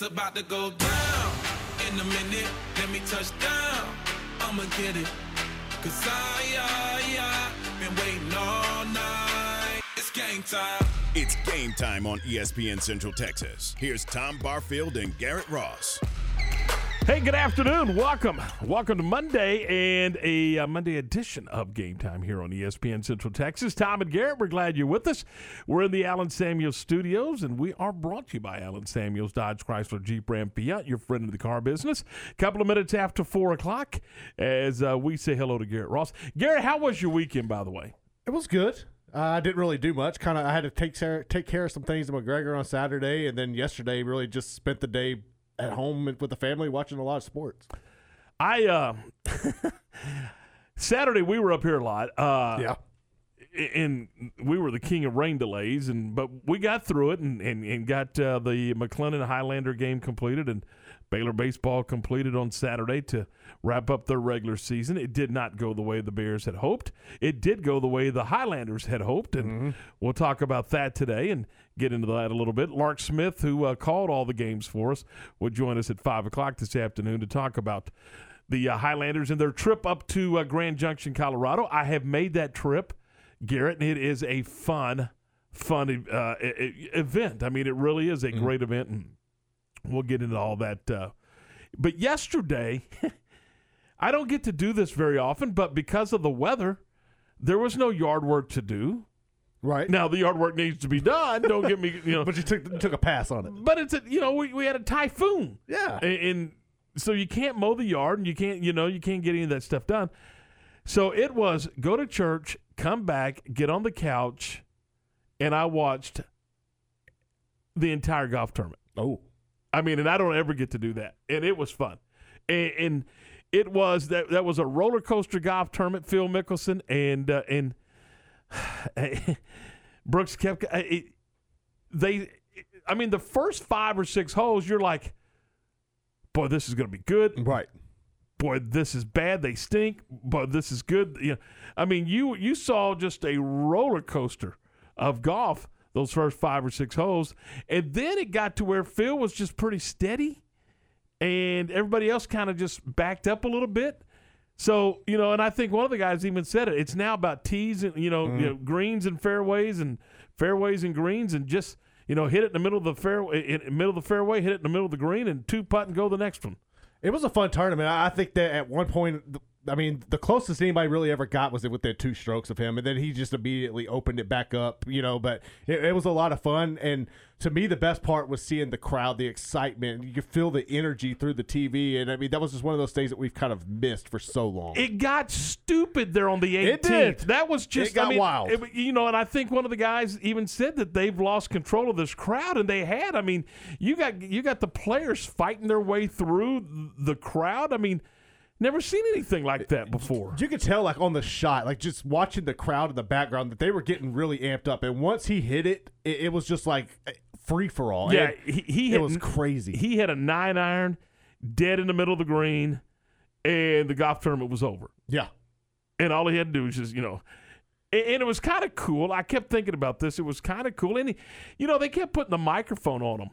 It's about to go down in a minute. Let me touch down. I'ma get it. Cause I, I, I been waiting all night. It's game time. It's game time on ESPN Central Texas. Here's Tom Barfield and Garrett Ross. Hey, good afternoon. Welcome. Welcome to Monday and a uh, Monday edition of Game Time here on ESPN Central Texas. Tom and Garrett, we're glad you're with us. We're in the Allen Samuels studios, and we are brought to you by Allen Samuels Dodge Chrysler Jeep Ram Fiat, your friend in the car business. A couple of minutes after 4 o'clock as uh, we say hello to Garrett Ross. Garrett, how was your weekend, by the way? It was good. Uh, I didn't really do much. Kind of, I had to take care, take care of some things in McGregor on Saturday, and then yesterday really just spent the day at home with the family watching a lot of sports. I, uh, Saturday, we were up here a lot. Uh, Yeah, and we were the king of rain delays, and but we got through it and and, and got uh, the McLennan Highlander game completed and Baylor baseball completed on Saturday to wrap up their regular season. It did not go the way the Bears had hoped. It did go the way the Highlanders had hoped, and we'll talk about that today and get into that a little bit. Lark Smith, who uh, called all the games for us, will join us at five o'clock this afternoon to talk about the uh, Highlanders and their trip up to uh, Grand Junction, Colorado. I have made that trip. Garrett, and it is a fun, fun uh, event. I mean, it really is a great event, and we'll get into all that. Uh, but yesterday, I don't get to do this very often, but because of the weather, there was no yard work to do. right. Now the yard work needs to be done. Don't get me, you know. but you took you took a pass on it. But it's a, you know we, we had a typhoon. Yeah. and, and so you can't mow the yard and you can't you know you can't get any of that stuff done. So it was go to church, come back, get on the couch, and I watched the entire golf tournament. Oh, I mean, and I don't ever get to do that, and it was fun, and, and it was that that was a roller coaster golf tournament. Phil Mickelson and uh, and Brooks Koepka, they. I mean, the first five or six holes, you're like, boy, this is going to be good. right. Boy, this is bad. They stink. But this is good. You know, I mean, you you saw just a roller coaster of golf those first five or six holes, and then it got to where Phil was just pretty steady, and everybody else kind of just backed up a little bit. So you know, and I think one of the guys even said it. It's now about tees and you know, you mm-hmm. know greens and fairways and fairways and greens and just you know hit it in the middle of the fairway, in the middle of the fairway, hit it in the middle of the green, and two putt and go the next one. It was a fun tournament. I think that at one point, I mean, the closest anybody really ever got was with the two strokes of him, and then he just immediately opened it back up, you know. But it, it was a lot of fun, and to me, the best part was seeing the crowd, the excitement. You could feel the energy through the TV, and I mean, that was just one of those things that we've kind of missed for so long. It got stupid there on the 18th. It did. That was just It got I mean, wild. it- you know, and I think one of the guys even said that they've lost control of this crowd, and they had. I mean, you got you got the players fighting their way through the crowd. I mean, never seen anything like that before. You could tell, like on the shot, like just watching the crowd in the background, that they were getting really amped up. And once he hit it, it, it was just like free for all. Yeah, And he, he it was crazy. He had a nine iron, dead in the middle of the green, and the golf tournament was over. yeah, and all he had to do was just you know and, and it was kind of cool i kept thinking about this it was kind of cool and he, you know they kept putting the microphone on him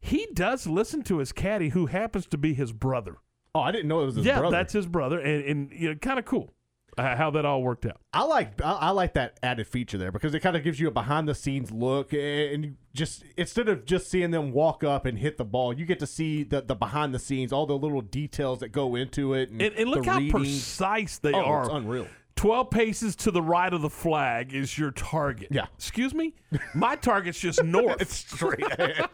he does listen to his caddy who happens to be his brother Oh, I didn't know it was his yeah brother. that's his brother and, and you know kind of cool uh, how that all worked out I like I, I like that added feature there because it kind of gives you a behind the scenes look and you just instead of just seeing them walk up and hit the ball, you get to see the, the behind the scenes, all the little details that go into it, and, and, and look the how precise they Oh, are it's unreal. 12 paces to the right of the flag is your target Yeah. excuse me my target's just north It's straight ahead.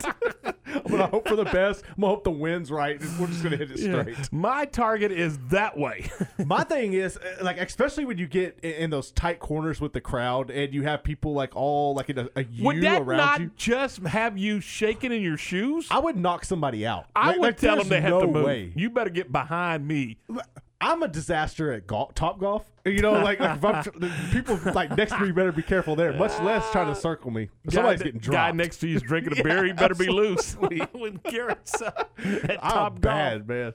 I'm gonna hope for the best. I'm gonna hope the wind's right. We're just gonna hit it Yeah. straight. my target is that way My thing is uh, like, especially when you get in, those tight corners with the crowd, and you have people like all like in a, a U would that around not you. just have you shaking in your shoes I would knock somebody out. I Like- would like, tell them they have to move. way. You better get behind me. I'm a disaster at golf, top golf. You know, like, like if I'm, people like next to me better be careful there. Much less trying to circle me. Somebody's getting guy next to you is drinking a beer. He better be loose. when Garrett's uh, at I'm top bad, man.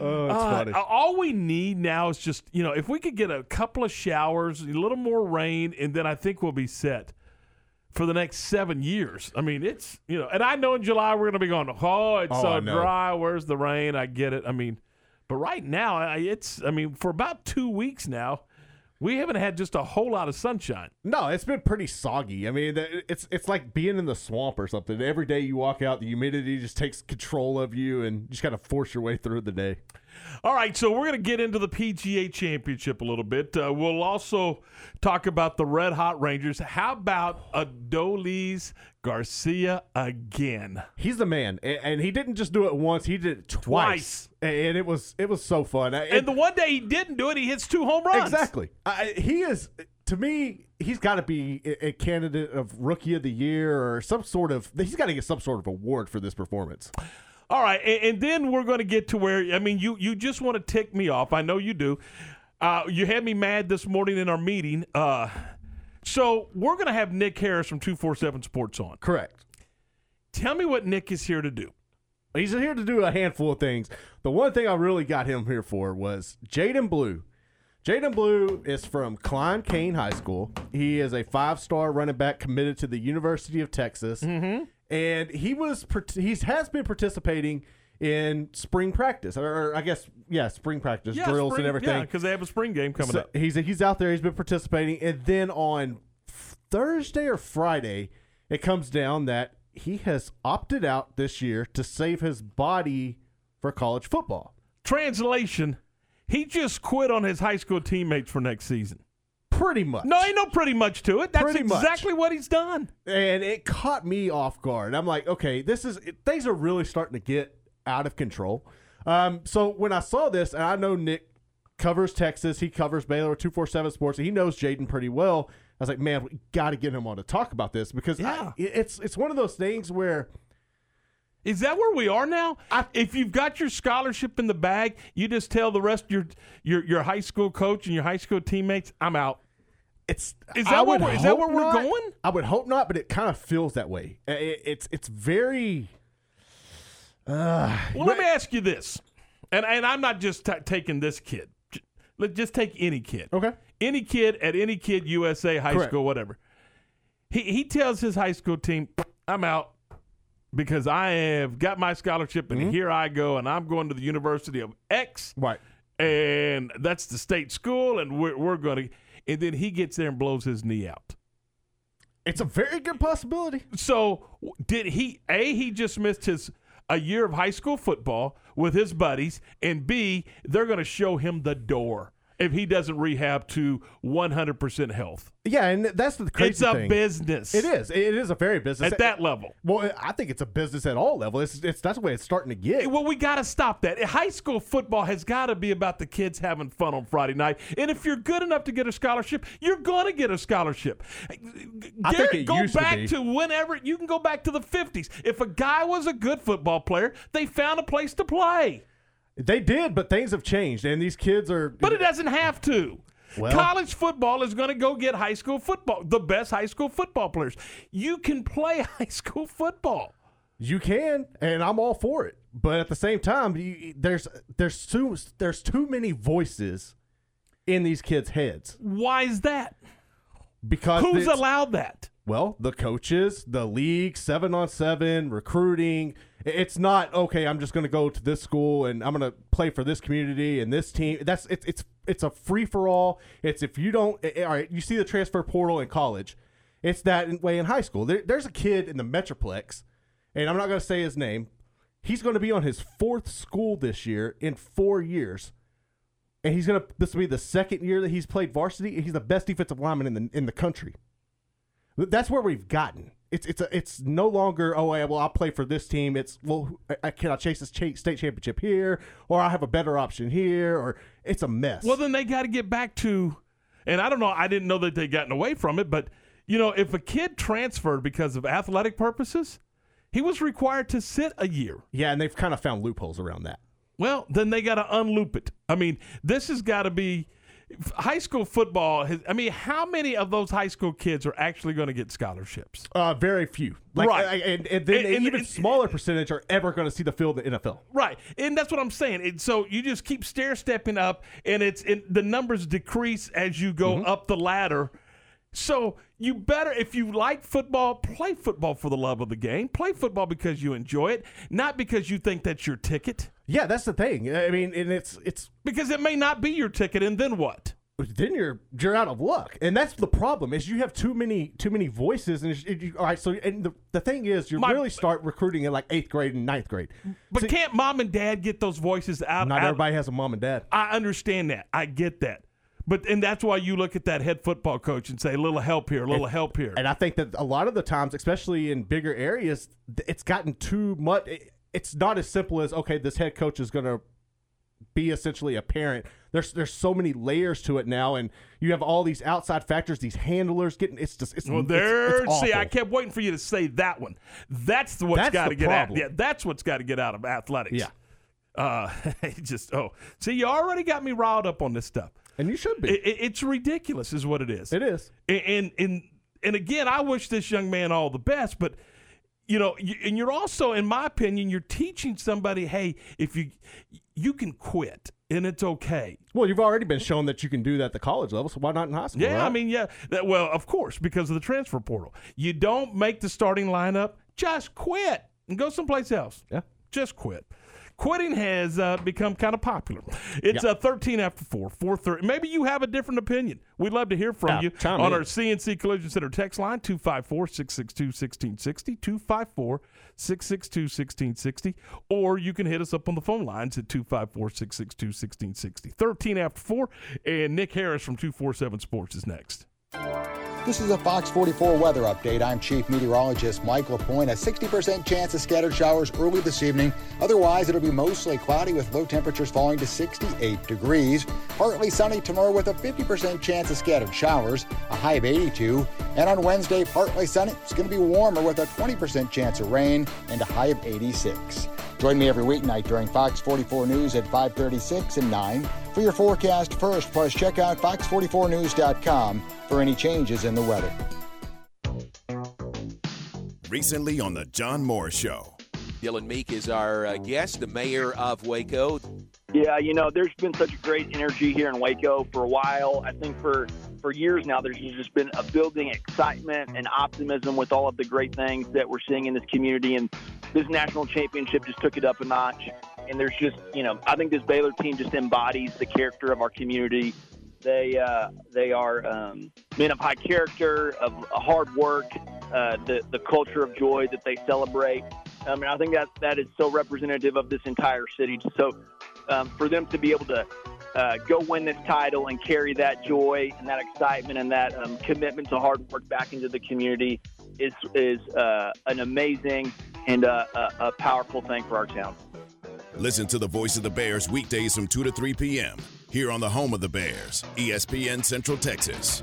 Oh, it's golf. funny. Uh, all we need now is just you know if we could get a couple of showers, a little more rain, and then I think we'll be set for the next seven years. I mean, it's you know, and I know in July we're going to be going, oh, it's Oh, so dry. Where's the rain? I get it. I mean, but right now, it's I mean, for about two weeks now, we haven't had just a whole lot of sunshine. No, it's been pretty soggy. I mean, it's it's like being in the swamp or something. Every day you walk out, the humidity just takes control of you, and you just kind of force your way through the day. All right, so we're going to get into the PGA Championship a little bit. Uh, we'll also talk about the Red Hot Rangers. How about Adolis Garcia again? He's the man, and, and he didn't just do it once; he did it twice, Twice. And it was it was so fun. And the one day he didn't do it, he hits two home runs. Exactly. I, he is to me. He's got to be a, a candidate of rookie of the year or some sort of. He's got to get some sort of award for this performance. All right, and, and then we're going to get to where I mean, you you just want to tick me off. I know you do. Uh, you had me mad this morning in our meeting. Uh, so we're going to have Nick Harris from two four seven Sports on. Correct. Tell me what Nick is here to do. He's here to do a handful of things. The one thing I really got him here for was Jaydon Blue. Jaydon Blue is from Klein Cain High School. He is a five star running back committed to the University of Texas. Mm-hmm. And he was he has been participating in spring practice, or, or I guess yeah, spring practice drills spring- and everything. Yeah, because they have a spring game coming So up. he's he's out there. He's been participating, and then on Thursday or Friday, it comes down that he has opted out this year to save his body for college football. Translation: He just quit on his high school teammates for next season. Pretty much. No, ain't no pretty much to it. That's Pretty much. exactly what he's done. and it caught me off guard. I'm like, okay, this is it, things are really starting to get out of control. Um, so when I saw this, and I know Nick covers Texas, he covers Baylor two four seven Sports, and he knows Jaydon pretty well. I was like, man, we got to get him on to talk about this because Yeah. it- it's it's one of those things where Is that where we are now? if you've got your scholarship in the bag, you just tell the rest of your your your high school coach and your high school teammates, "I'm out." it's Is that where we're- that where we're going? I would hope not, but it kind of feels that way. I- I- it's it's very. Uh, Well, let me ask you this, and and I'm not just ta taking this kid. Let just take any kid. Okay. Any kid at any kid USA high Correct. school whatever. He he tells his high school team, "I'm out." Because I have got my scholarship and mm-hmm. here I go, and I'm going to the University of X, right. and that's the state school, and we're, we're going to. And then he gets there and blows his knee out. It's a very good possibility. So did he? A he just missed his a year of high school football with his buddies, and B they're going to show him the door if he doesn't rehab to 100 percent health. Yeah, and that's the crazy It's a thing. business. It is. It is a very business at that level. Well, I think it's a business at all levels. It's, it's that's the way it's starting to get. Well, we got to stop that. High school football has got to be about the kids having fun on Friday night. And if you're good enough to get a scholarship, you're going to get a scholarship. I think it go used to back be. to, whenever you can go back to the 50s. If a guy was a good football player, they found a place to play. They did, but things have changed, and these kids are. But it doesn't have to. Well- College football is going to go get high school football, the best high school football players. You can play high school football. You can, and I'm all for it. But at the same time, you, there's there's too there's too many voices in these kids' heads Why is that? because Who's allowed that? Well, the coaches, the league, seven on seven, recruiting. It's not okay. I'm just going to go to this school and I'm going to play for this community and this team. That's it's it's it's a free for all. It's if you don't. All right, you see the transfer portal in college. It's that way in high school. There, there's a kid in the Metroplex, and I'm not going to say his name. He's going to be on his fourth school this year in four years, and he's going to. This will be the second year that he's played varsity. He's the best defensive lineman in the in the country. That's where we've gotten. It's it's a, it's no longer oh well I'll play for this team. It's well I, can I chase this cha- state championship here or I have a better option here or it's a mess. Well, then they got to get back to, and I don't know, I didn't know that they'd gotten away from it, but, you know, if a kid transferred because of athletic purposes, he was required to sit a year. yeah, and they've kind of found loopholes around that. Well, then they got to unloop it. I mean, this has got to be high school football. Has, I mean, how many of those high school kids are actually going to get scholarships? Uh, very few. Like, Right. I- and, and then And- an and- even smaller percentage are ever going to see the field in the NFL. Right, and that's what I'm saying. And so you just keep stair stepping up, and it's and the numbers decrease as you go up the ladder. So you better, if you like football, play football for the love of the game. Play football because you enjoy it, not because you think that's your ticket. Yeah, that's the thing. I mean, and it's it's Because it may not be your ticket, and then what? then you're you're out of luck, and that's the problem. Is you have too many too many voices, and it's- you, all right. So, and the, the thing is, you My- really start recruiting in like eighth grade and ninth grade. But See, can't mom and dad get those voices out? not out- everybody has a mom and dad. I understand that. I get that. But and that's why you look at that head football coach and say, a little help here, a little help here. And I think that a lot of the times, especially in bigger areas, it's gotten too much. it- It's not as simple as okay, this head coach is going to be essentially a parent. There's there's so many layers to it now, and you have all these outside factors, these handlers getting. It's just it's Well, it's- there. it's see, I kept waiting for you to say that one. That's the what's got to get out. Yeah, that's what's got to get out of athletics. Yeah. Uh, just oh, see, you already got me riled up on this stuff. and you should be. It, it, it's ridiculous, is what it is. it is. And and and again, I wish this young man all the best, but you know, and you're also, in my opinion, you're teaching somebody, hey, if you you can quit and it's okay. Well, you've already been shown that you can do that at the college level, so why not in high school? Yeah, I mean, yeah. That, well, of course, because of the transfer portal. You don't make the starting lineup, just quit and go someplace else. Yeah. Just quit. Quitting has uh, become kind of popular. It's Yeah. uh, 13 after 4, 4.30. Maybe you have a different opinion. We'd love to hear from Yeah, you on in. our CNC Collision Center text line, 254-662-1660, 254-662-1660, or you can hit us up on the phone lines at 254-662-1660. 13 after 4, and Nick Harris from 247 Sports is next. This is a Fox 44 weather update. I'm Chief Meteorologist Mike LaPointe. A 60% chance of scattered showers early this evening. Otherwise, it'll be mostly cloudy with low temperatures falling to 68 degrees. Partly sunny tomorrow with a 50% chance of scattered showers, a high of 82. And on Wednesday, partly sunny. It's going to be warmer with a 20% chance of rain and a high of 86. Join me every weeknight during Fox 44 News at 536 and 9 for your forecast first. Plus, check out fox44news.com for any changes in the weather. Recently on The John Moore Show. Dillon Meek is our uh, guest, the mayor of Waco. Yeah, you know, there's been such a great energy here in Waco for a while. I think for for years now, there's just been a building excitement and optimism with all of the great things that we're seeing in this community. And this national championship just took it up a notch. And there's just, you know, I think this Baylor team just embodies the character of our community. They uh, they are um, men of high character, of hard work, uh, the the culture of joy that they celebrate. I mean, I think that that is so representative of this entire city. So um, for them to be able to uh, go win this title and carry that joy and that excitement and that um, commitment to hard work back into the community is is uh, an amazing and uh, a, a powerful thing for our town. Listen to the voice of the Bears weekdays from 2 to 3 p.m. here on the home of the Bears, ESPN Central Texas.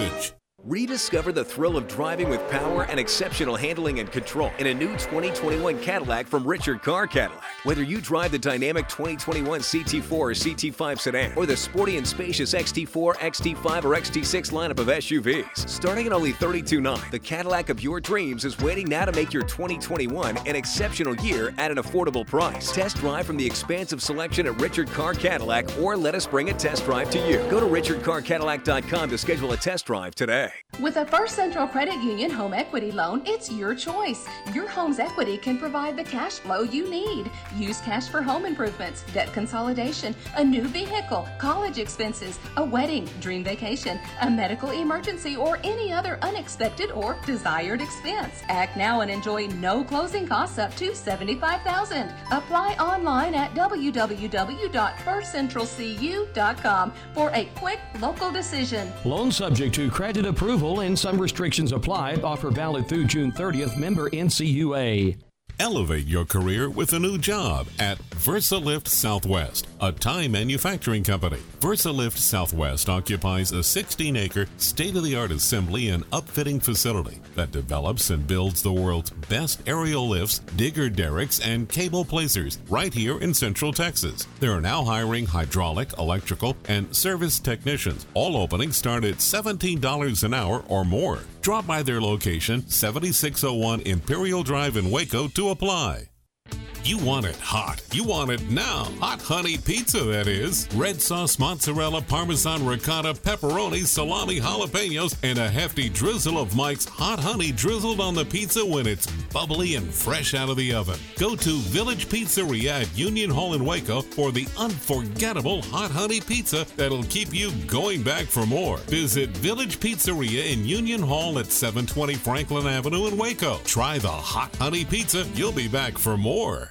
cacete. Rediscover the thrill of driving with power and exceptional handling and control in a new 2021 Cadillac from Richard Car Cadillac. Whether you drive the dynamic 2021 CT4 or CT5 sedan, or the sporty and spacious XT4, XT5, or XT6 lineup of SUVs, starting at only $32,900, the Cadillac of your dreams is waiting now to make your 2021 an exceptional year at an affordable price. Test drive from the expansive selection at Richard Car Cadillac, or let us bring a test drive to you. Go to richardcarcadillac.com to schedule a test drive today. With a First Central Credit Union home equity loan, it's your choice. Your home's equity can provide the cash flow you need. Use cash for home improvements, debt consolidation, a new vehicle, college expenses, a wedding, dream vacation, a medical emergency, or any other unexpected or desired expense. Act now and enjoy no closing costs up to 75,000. Apply online at www.firstcentralcu.com for a quick local decision. Loan subject to credit approval and some restrictions apply. Offer valid through June 30th. Member NCUA. Elevate your career with a new job at VersaLift Southwest, a Thai manufacturing company. VersaLift Southwest occupies a 16 acre, state of the art assembly and upfitting facility that develops and builds the world's best aerial lifts, digger derricks, and cable placers right here in Central Texas. They are now hiring hydraulic, electrical, and service technicians. All openings start at $17 an hour or more. Drop by their location, 7601 Imperial Drive in Waco, to apply. You want it hot. You want it now. Hot honey pizza, that is. Red sauce, mozzarella, parmesan, ricotta, pepperoni, salami, jalapenos, and a hefty drizzle of Mike's hot honey drizzled on the pizza when it's bubbly and fresh out of the oven. Go to Village Pizzeria at Union Hall in Waco for the unforgettable hot honey pizza that'll keep you going back for more. Visit Village Pizzeria in Union Hall at 720 Franklin Avenue in Waco. Try the hot honey pizza. You'll be back for more.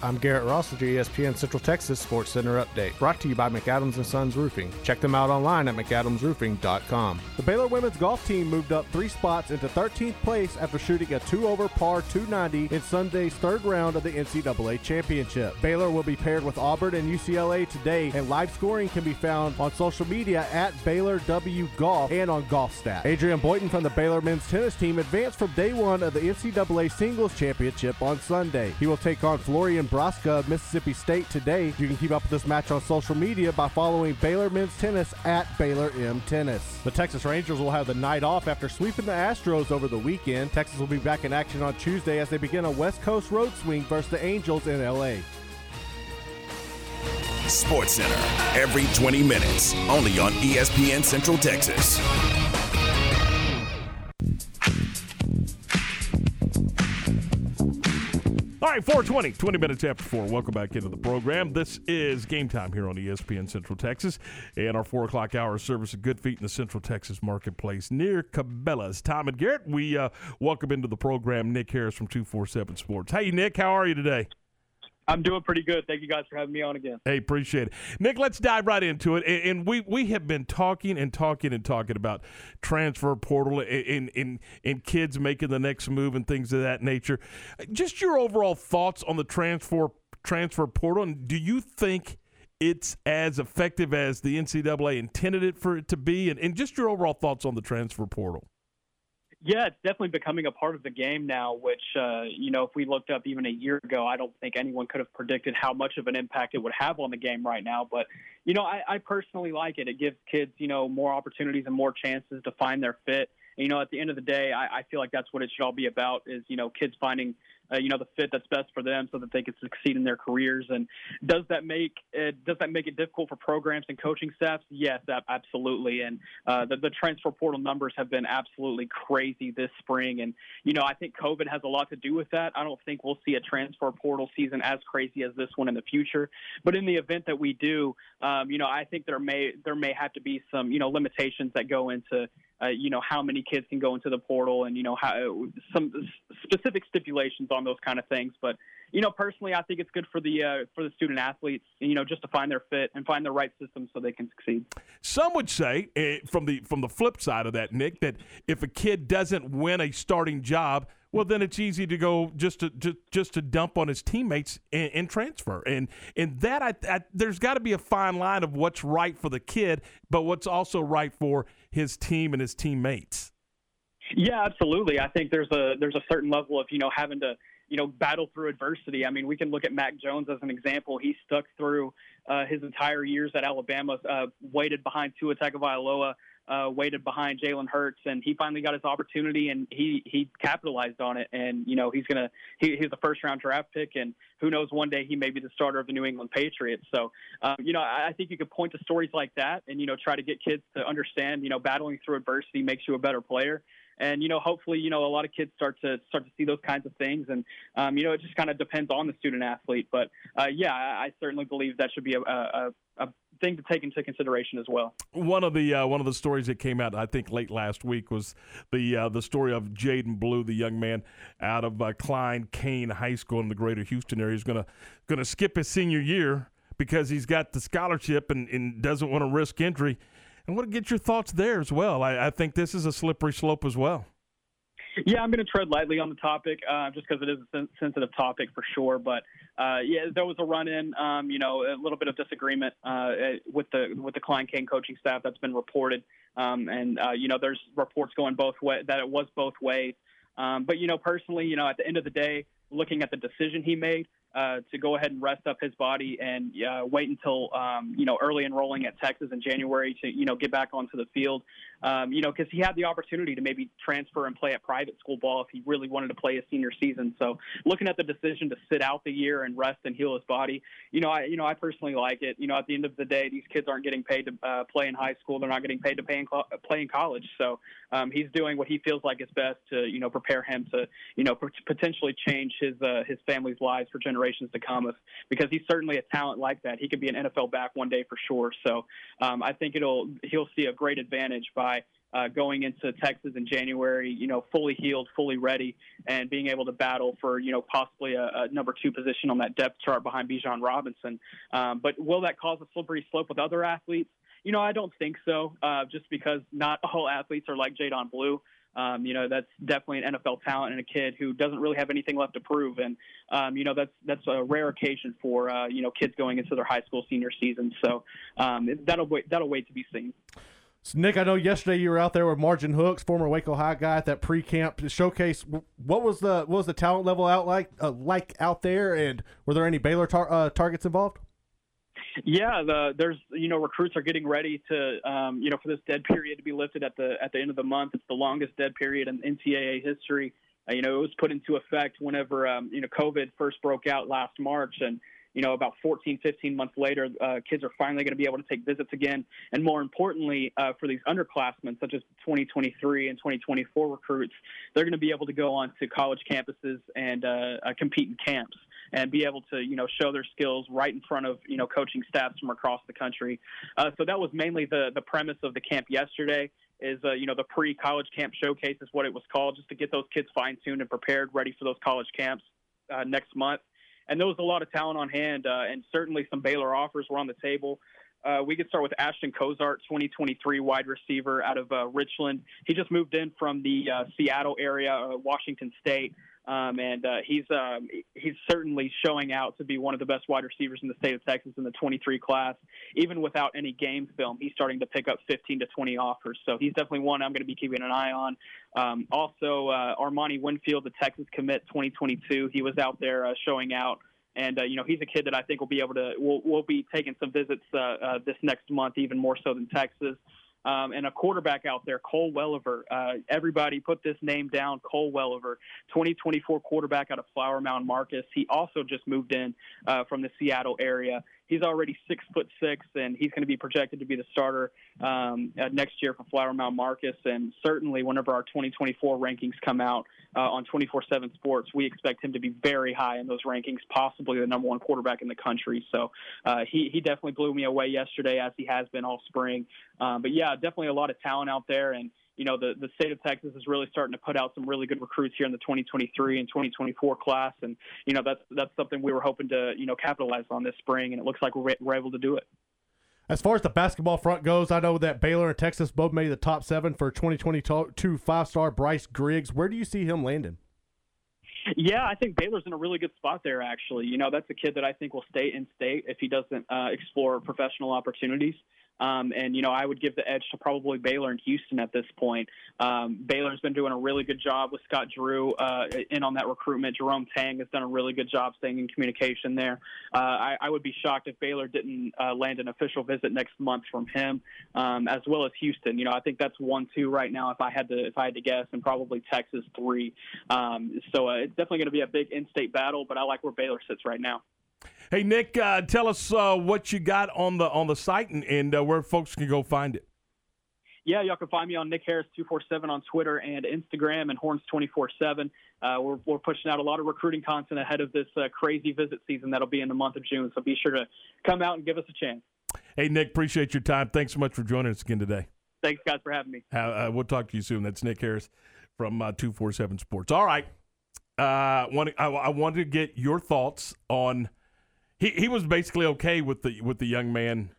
I'm Garrett Ross with your ESPN Central Texas Sports Center update, brought to you by McAdams and Sons Roofing. Check them out online at mcadamsroofing.com. The Baylor women's golf team moved up three spots into 13th place after shooting a two-over par 290 in Sunday's third round of the NCAA championship. Baylor will be paired with Auburn and UCLA today, and live scoring can be found on social media at Baylor W Golf and on GolfStat. Adrian Boitan from the Baylor men's tennis team advanced from day one of the NCAA singles championship on Sunday. He will take on Florian Broska of Mississippi State today. You can keep up with this match on social media by following Baylor Men's Tennis at Baylor M Tennis. The Texas Rangers will have the night off after sweeping the Astros over the weekend. Texas will be back in action on Tuesday as they begin a West Coast road swing versus the Angels in LA. Sports Center every 20 minutes, only on ESPN Central Texas. All right, 420, 20 minutes after 4. Welcome back into the program. This is game time here on ESPN Central Texas. And our 4 o'clock hour service of Good Feet in the Central Texas Marketplace near Cabela's. Tom and Garrett, we uh, welcome into the program Nick Harris from 247 Sports. Hey, Nick, how are you today? I'm doing pretty good. Thank you guys for having me on again. Hey, appreciate it. Nick, let's dive right into it. And we, we have been talking and talking and talking about transfer portal and, and, and kids making the next move and things of that nature. Just your overall thoughts on the transfer transfer portal. And do you think it's as effective as the NCAA intended it for it to be? And, and just your overall thoughts on the transfer portal. Yeah, it's definitely becoming a part of the game now, which, uh, you know, if we looked up even a year ago, I don't think anyone could have predicted how much of an impact it would have on the game right now. But, you know, I, I personally like it. It gives kids, you know, more opportunities and more chances to find their fit. And, you know, at the end of the day, I, I feel like that's what it should all be about is, you know, kids finding – uh, you know, the fit that's best for them so that they can succeed in their careers. And does that make it, does that make it difficult for programs and coaching staffs? Yes, absolutely. And uh, the, the transfer portal numbers have been absolutely crazy this spring. And, you know, I think COVID has a lot to do with that. I don't think we'll see a transfer portal season as crazy as this one in the future. But in the event that we do, um, you know, I think there may there may have to be some, you know, limitations that go into uh, you know how many kids can go into the portal and you know how some specific stipulations on those kind of things. But you know personally i think it's good for the uh, for the student athletes you know just to find their fit and find the right system so they can succeed. Some would say uh, from the from the flip side of that nick that if a kid doesn't win a starting job well then it's easy to go just to just, just to dump on his teammates and, and transfer. And and that I, I there's got to be a fine line of what's right for the kid but what's also right for his team and his teammates. Yeah, absolutely. I think there's a there's a certain level of you know having to you know battle through adversity. I mean, we can look at Mac Jones as an example. He stuck through uh, his entire years at Alabama, uh, waited behind Tua Tagovailoa uh, waited behind Jalen Hurts, and he finally got his opportunity, and he he capitalized on it. And you know he's gonna he, he's a first round draft pick, and who knows one day he may be the starter of the New England Patriots. So um, you know I, I think you could point to stories like that, and you know try to get kids to understand you know battling through adversity makes you a better player and you know hopefully you know a lot of kids start to start to see those kinds of things and um, you know it just kind of depends on the student athlete but uh, yeah I, I, certainly believe that should be a, a, a, thing to take into consideration as well one of the uh, one of the stories that came out I think late last week was the uh, the story of Jaydon Blue the young man out of uh, Klein Cain High School in the greater Houston area is going to going to skip his senior year because he's got the scholarship and, and doesn't want to risk injury I want to get your thoughts there as well. I, I think this is a slippery slope as well. Yeah, I'm going to tread lightly on the topic, uh, just because it is a sensitive topic for sure. But uh, yeah, there was a run-in, um, you know, a little bit of disagreement uh, with the with the Klein Cain coaching staff that's been reported, um, and uh, you know, there's reports going both way that it was both ways. Um, but you know, personally, you know, at the end of the day, looking at the decision he made, uh, to go ahead and rest up his body and uh, wait until um, you know early enrolling at Texas in January to you know get back onto the field. Um, you know because he had the opportunity to maybe transfer and play at private school ball if he really wanted to play a senior season. So looking at the decision to sit out the year and rest and heal his body, you know I you know I personally like it. You know at the end of the day, these kids aren't getting paid to uh, play in high school. They're not getting paid to pay in play in college. So um, he's doing what he feels like is best to you know prepare him to you know potentially change his uh, his family's lives for generations generations to come. If, because he's certainly a talent like that. He could be an NFL back one day for sure. So um, I think it'll he'll see a great advantage by uh, going into Texas in January, you know, fully healed, fully ready, and being able to battle for, you know, possibly a, a number two position on that depth chart behind Bijan Robinson. Um, but will that cause a slippery slope with other athletes? You know, I don't think so, uh, just because not all athletes are like Jaydon Blue. Um, you know, that's definitely an NFL talent and a kid who doesn't really have anything left to prove. And, um, you know, that's that's a rare occasion for, uh, you know, kids going into their high school senior season. So um, that'll wait, that'll wait to be seen. So Nick, I know yesterday you were out there with Margin Hooks, former Waco High guy, at that pre-camp showcase. What was the what was the talent level out like uh, like out there, and were there any Baylor tar- uh, targets involved? Yeah, the, there's you know recruits are getting ready to um, you know for this dead period to be lifted at the at the end of the month. It's the longest dead period in NCAA history. Uh, you know it was put into effect whenever um, you know COVID first broke out last March, and you know about 14, 15 months later, uh, kids are finally going to be able to take visits again. And more importantly, uh, for these underclassmen such as 2023 and 2024 recruits, they're going to be able to go on to college campuses and uh, uh, compete in camps and be able to you know show their skills right in front of you know coaching staffs from across the country. Uh, so that was mainly the the premise of the camp yesterday. Is uh, you know the pre-college camp showcase is what it was called, just to get those kids fine-tuned and prepared, ready for those college camps uh, next month. And there was a lot of talent on hand, uh, and certainly some Baylor offers were on the table. Uh, we could start with Ashton Cozart, 2023 wide receiver out of uh, Richland. He just moved in from the uh, Seattle area, uh, Washington State. Um, and uh, he's um, he's certainly showing out to be one of the best wide receivers in the state of Texas in the 23 class. Even without any game film, he's starting to pick up 15 to 20 offers. So he's definitely one I'm going to be keeping an eye on. Um, also, uh, Armani Winfield, the Texas commit 2022, he was out there uh, showing out. And uh, you know he's a kid that I think will be able to. We'll, we'll be taking some visits uh, uh, this next month, even more so than Texas um, and a quarterback out there, Cole Welliver. Uh, everybody put this name down, Cole Welliver, 2024 quarterback out of Flower Mound Marcus. He also just moved in uh, from the Seattle area. He's already six foot six, and he's going to be projected to be the starter um, uh, next year for Flower Mound Marcus. And certainly, whenever our 2024 rankings come out uh, on 24/7 Sports, we expect him to be very high in those rankings, possibly the number one quarterback in the country. So uh, he he definitely blew me away yesterday, as he has been all spring. Um, but yeah, definitely a lot of talent out there, and you know, the, the state of Texas is really starting to put out some really good recruits here in the 2023 and 2024 class. And, you know, that's, that's something we were hoping to, you know, capitalize on this spring. And it looks like we're, we're able to do it. As far as the basketball front goes, I know that Baylor and Texas both made the top seven for 2022 five star Bryce Griggs. Where do you see him landing? Yeah, I think Baylor's in a really good spot there, actually. You know, that's a kid that I think will stay in state if he doesn't uh, explore professional opportunities. Um, and you know, I would give the edge to probably Baylor and Houston at this point. Um, Baylor's been doing a really good job with Scott Drew uh, in on that recruitment. Jerome Tang has done a really good job staying in communication there. Uh, I, I, would be shocked if Baylor didn't uh, land an official visit next month from him, um, as well as Houston. You know, I think that's one two right now. If I had to, if I had to guess, and probably Texas three. Um, so uh, it's definitely going to be a big in-state battle. But I like where Baylor sits right now. Hey Nick, uh, tell us uh, what you got on the on the site and, and uh, where folks can go find it. Yeah, y'all can find me on Nick Harris two four seven on Twitter and Instagram and Horns twenty four seven. Uh, we're we're pushing out a lot of recruiting content ahead of this uh, crazy visit season that'll be in the month of June. So be sure to come out and give us a chance. Hey Nick, appreciate your time. Thanks so much for joining us again today. Thanks guys for having me. Uh, we'll talk to you soon. That's Nick Harris from two four seven Sports. All right, uh, want I, I wanted to get your thoughts on he he was basically okay with the with the young man.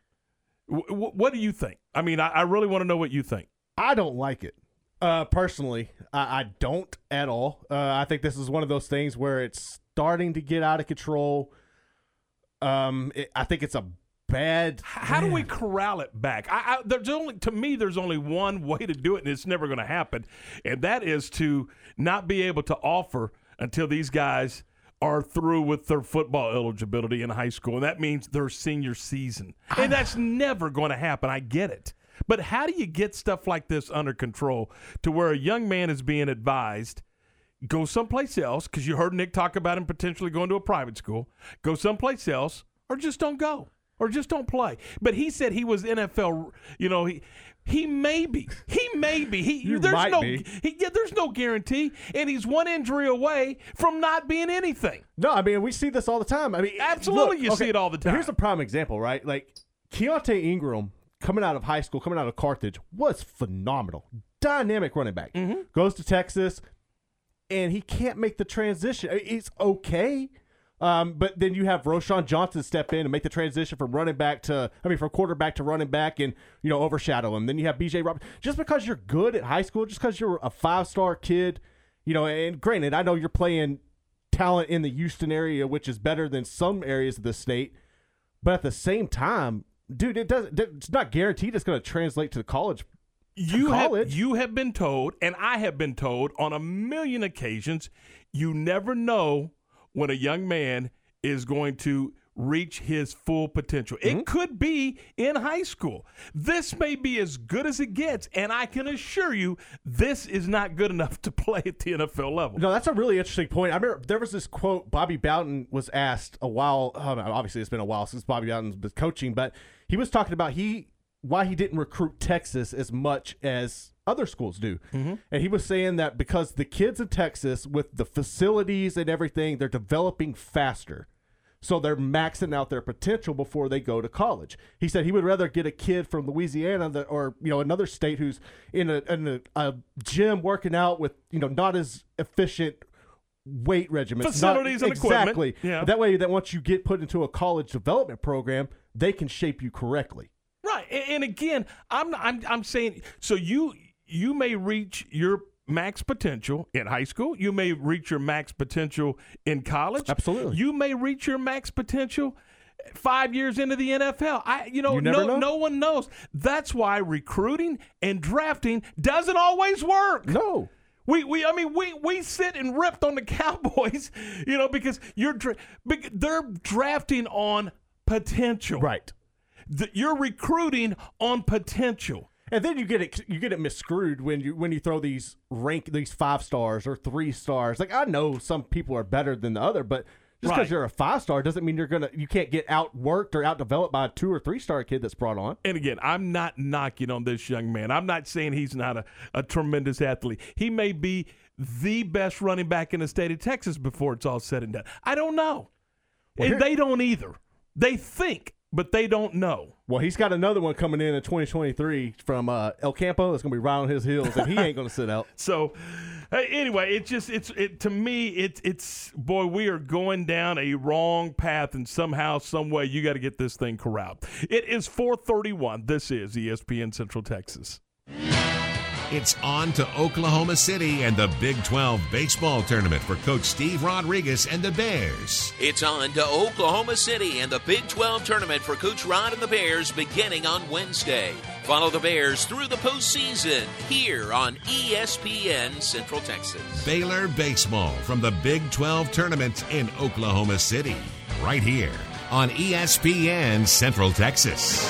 W- what do you think? I mean, I, I really want to know what you think. I don't like it. Uh, personally, I, I don't at all. Uh, I think this is one of those things where it's starting to get out of control. Um, it, I think it's a bad. How do we corral it back? I, I, there's only to me, there's only one way to do it, and it's never going to happen, and that is to not be able to offer until these guys are through with their football eligibility in high school, and that means their senior season. And that's never going to happen. I get it. But how do you get stuff like this under control to where a young man is being advised go someplace else because you heard Nick talk about him potentially going to a private school, go someplace else, or just don't go or just don't play. But he said he was NFL, you know, he he may be. He may be. He You there's no. He, yeah, there's no guarantee, and he's one injury away from not being anything. No, I mean we see this all the time. I mean, Absolutely, look, you okay, see it all the time. Here's a prime example, right? Like Keaontay Ingram coming out of high school, coming out of Carthage, was phenomenal, dynamic running back. Mm-hmm. Goes to Texas, and he can't make the transition. It's okay. Um, but then you have Roschon Johnson step in and make the transition from running back to, I mean, from quarterback to running back and, you know, overshadow him. Then you have BJ Roberts. Just because you're good at high school, just because you're a five star kid, you know, and granted, I know you're playing talent in the Houston area, which is better than some areas of the state. But at the same time, dude, it doesn't, it's not guaranteed it's going to translate to the college. you have, college. you have been told, and I have been told on a million occasions, you never know when a young man is going to reach his full potential. Mm-hmm. It could be in high school. This may be as good as it gets, and I can assure you this is not good enough to play at the NFL level. No, that's a really interesting point. I remember there was this quote Bobby Bowden was asked a while. no, obviously, it's been a while since Bobby Bowden's been coaching, but he was talking about he why he didn't recruit Texas as much as other schools do, mm-hmm. and he was saying that because the kids in Texas with the facilities and everything, they're developing faster. So they're maxing out their potential before they go to college. He said he would rather get a kid from Louisiana that, or you know another state who's in a in a, a gym working out with you know not as efficient weight regimens, not- Facilities and equipment. exactly. Yeah. That way, that once you get put into a college development program, they can shape you correctly. Right, and, and again, I'm I'm I'm saying so you you may reach your max potential in high school. You may reach your max potential in college. Absolutely. You may reach your max potential five years into the NFL. I you know You no know. no one knows. That's why recruiting and drafting doesn't always work. No. We, we I mean we we sit and ripped on the Cowboys, you know, because you're they're drafting on potential. Right. Th- you're recruiting on potential. And then you get it you get it misscrewed when you when you throw these rank these five stars or three stars. Like I know some people are better than the other, but just because Right. you're a five star doesn't mean you're gonna you can't get outworked or outdeveloped by a two or three star kid that's brought on. And again, I'm not knocking on this young man. I'm not saying he's not a, a tremendous athlete. He may be the best running back in the state of Texas before it's all said and done. I don't know. Well, and here- they don't either. They think, but they don't know. Well, he's got another one coming in in 2023 from uh, El Campo that's gonna be right on his heels, and he ain't gonna sit out. So anyway, it just it's it to me it's it's boy we are going down a wrong path and somehow some way you got to get this thing corralled. It is 4:31. This is ESPN Central Texas. It's on to Oklahoma City and the Big 12 baseball tournament for Coach Steve Rodriguez and the Bears. It's on to Oklahoma City and the Big 12 tournament for Coach Rod and the Bears beginning on Wednesday. Follow the Bears through the postseason here on ESPN Central Texas. Baylor Baseball from the Big 12 tournament in Oklahoma City, right here on ESPN Central Texas.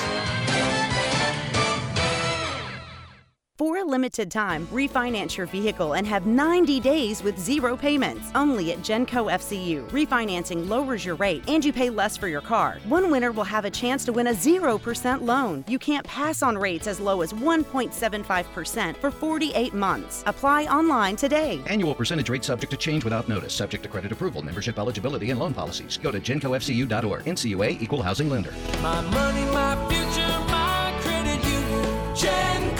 For a limited time, refinance your vehicle and have 90 days with zero payments. Only at Genco FCU. Refinancing lowers your rate and you pay less for your car. One winner will have a chance to win a 0% loan. You can't pass on rates as low as 1.75% for 48 months. Apply online today. Annual percentage rate subject to change without notice, subject to credit approval, membership eligibility, and loan policies. Go to gencofcu.org. NCUA Equal Housing Lender. My money, my future, my credit union. Genco.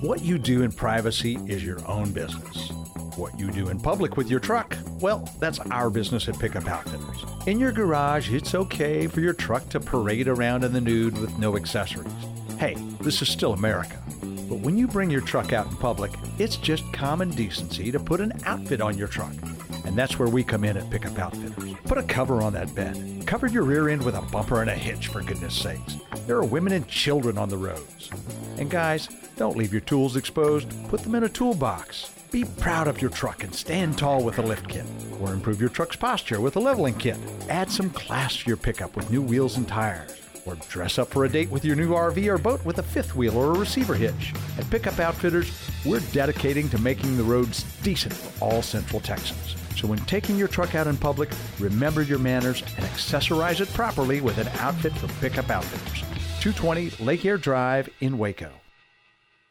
What you do in privacy is your own business. What you do in public with your truck, well, that's our business at Pickup Outfitters. In your garage, it's okay for your truck to parade around in the nude with no accessories. Hey, this is still America. But when you bring your truck out in public, it's just common decency to put an outfit on your truck. And that's where we come in at Pickup Outfitters. Put a cover on that bed. Cover your rear end with a bumper and a hitch, for goodness sakes. There are women and children on the roads. And guys, don't leave your tools exposed. Put them in a toolbox. Be proud of your truck and stand tall with a lift kit. Or improve your truck's posture with a leveling kit. Add some class to your pickup with new wheels and tires. Or dress up for a date with your new RV or boat with a fifth wheel or a receiver hitch. At Pickup Outfitters, we're dedicating to making the roads decent for all Central Texans. So when taking your truck out in public, remember your manners and accessorize it properly with an outfit from Pickup Outfitters. 220 Lake Air Drive in Waco.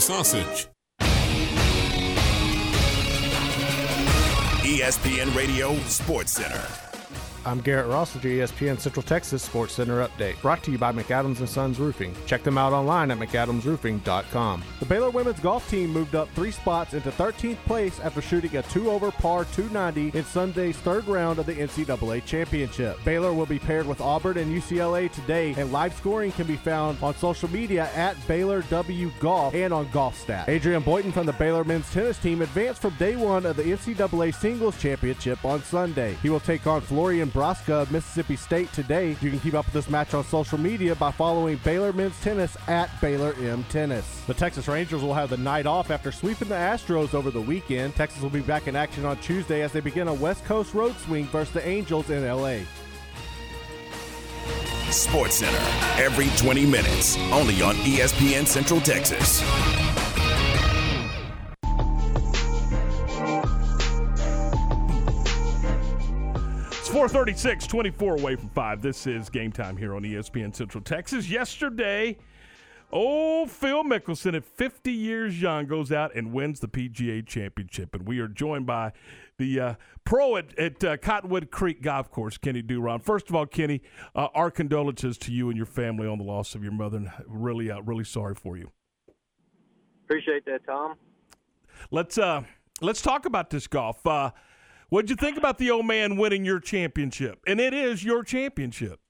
sausage. ESPN Radio Sports Center. I'm Garrett Ross with your ESPN Central Texas Sports Center update, brought to you by McAdams and Sons Roofing. Check them out online at mcadamsroofing.com. The Baylor women's golf team moved up three spots into 13th place after shooting a two over par 290 in Sunday's third round of the NCAA championship. Baylor will be paired with Auburn and UCLA today, and live scoring can be found on social media at Baylor W Golf and on GolfStat. Adrian Boitan from the Baylor men's tennis team advanced from day one of the NCAA singles championship on Sunday. He will take on Florian Broska of Mississippi State today. You can keep up with this match on social media by following Baylor Men's Tennis at Baylor M Tennis. The Texas Rangers will have the night off after sweeping the Astros over the weekend. Texas will be back in action on Tuesday as they begin a West Coast road swing versus the Angels in LA. Sports Center every 20 minutes, only on ESPN Central Texas. 436, 24 away from 5. This is game time here on ESPN Central Texas. Yesterday, old Phil Mickelson at 50 years young goes out and wins the PGA Championship. And we are joined by the uh, pro at, at uh, Cottonwood Creek Golf Course, Kenny Duron. First of all, Kenny, uh, our condolences to you and your family on the loss of your mother. And really, uh, really sorry for you. Appreciate that, Tom. Let's uh, let's talk about this golf. What'd you think about the old man winning your championship? And it is your championship.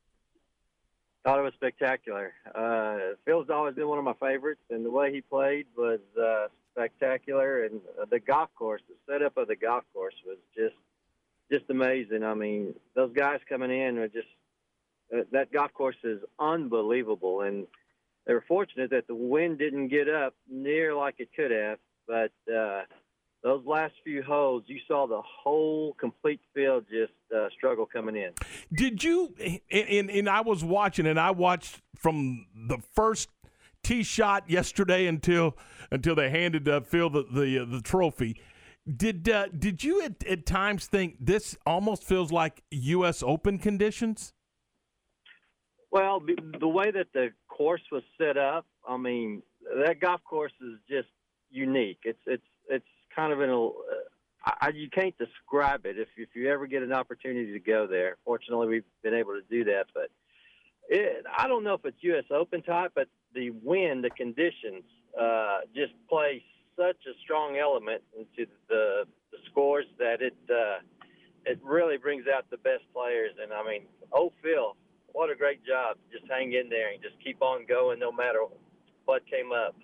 Thought it was spectacular. Uh, Phil's always been one of my favorites, and the way he played was uh, spectacular. And uh, the golf course, the setup of the golf course was just just amazing. I mean, those guys coming in are just uh, that golf course is unbelievable, and they were fortunate that the wind didn't get up near like it could have. But uh, those last few holes, you saw the whole complete field just uh, struggle coming in. Did you? And, and, I was watching, and I watched from the first tee shot yesterday until until they handed uh, Phil the the, uh, the trophy. Did uh, did you at, at times think this almost feels like U.S. Open conditions? Well, the way that the course was set up, I mean, that golf course is just unique. It's it's it's kind of in I, you can't describe it if if you ever get an opportunity to go there. Fortunately, we've been able to do that, but it, I don't know if it's U.S. Open type, but the wind, the conditions, uh, just play such a strong element into the the scores that it uh, it really brings out the best players. And I mean, oh Phil, what a great job! Just hang in there and just keep on going, no matter what came up.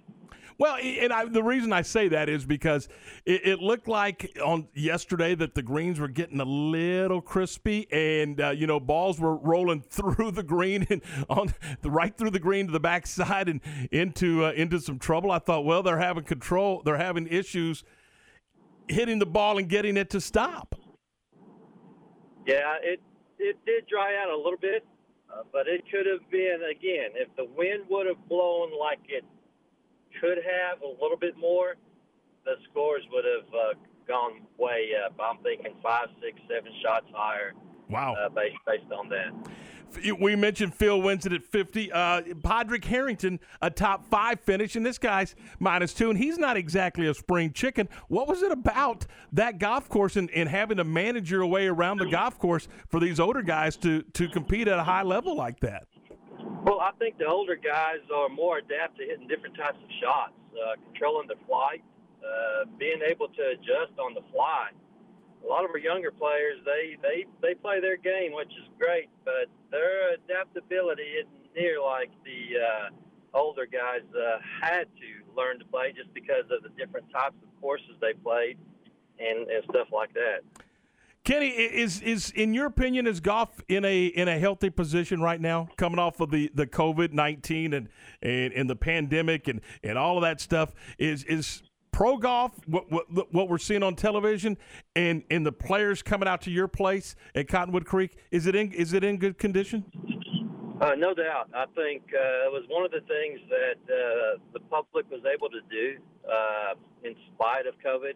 Well, and I, the reason I say that is because it, it, looked like on yesterday that the greens were getting a little crispy, and uh, you know balls were rolling through the green and on the right through the green to the backside and into uh, into some trouble. I thought, well, they're having control, they're having issues hitting the ball and getting it to stop. Yeah, it it did dry out a little bit, uh, but it could have been again if the wind would have blown like it could have a little bit more, the scores would have uh, gone way up. I'm thinking five, six, seven shots higher. Wow. Uh, based based on that. We mentioned Phil wins it at 50. Uh, Padraig Harrington, a top five finish, and this guy's minus two, and he's not exactly a spring chicken. What was it about that golf course and, and having to manage your way around the golf course for these older guys to, to compete at a high level like that? Well, I think the older guys are more adept to hitting different types of shots, uh, controlling the flight, uh, being able to adjust on the fly. A lot of our younger players, they, they, they play their game, which is great, but their adaptability isn't near like the uh, older guys uh, had to learn to play just because of the different types of courses they played and, and stuff like that. Kenny, is is in your opinion is golf in a in a healthy position right now, coming off of the, the COVID nineteen and, and and the pandemic and, and all of that stuff? Is is pro golf what, what what we're seeing on television and and the players coming out to your place at Cottonwood Creek is it in is it in good condition? Uh, no doubt. I think uh, it was one of the things that uh, the public was able to do uh, in spite of COVID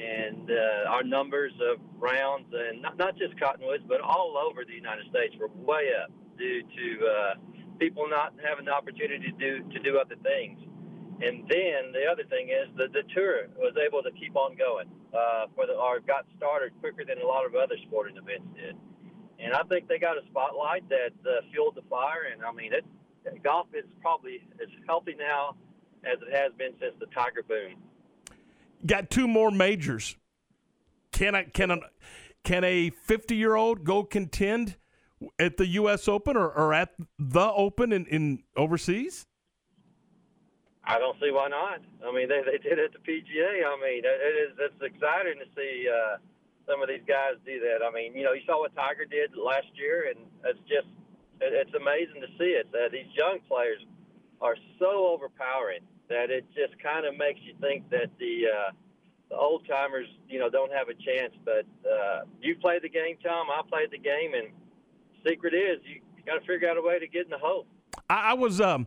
and uh, our numbers of rounds, and not, not just cottonwoods, but all over the United States, were way up due to uh, people not having the opportunity to do to do other things. And then the other thing is that the tour was able to keep on going uh, for the or got started quicker than a lot of other sporting events did. And I think they got a spotlight that uh, fueled the fire. And I mean, it golf is probably as healthy now as it has been since the Tiger boom got two more majors. Can I can a can a fifty year old go contend at the U.S. Open or, or at the Open in, in overseas? I don't see why not. I mean, they, they did it at the PGA. I mean, it is it's exciting to see uh, some of these guys do that. I mean, you know, you saw what Tiger did last year, and it's just it, it's amazing to see it. Uh, these young players are so overpowering that it just kind of makes you think that the uh, the old timers, you know, don't have a chance. But uh, you played the game, Tom. I played the game, and secret is you, got to figure out a way to get in the hole. I, I was um,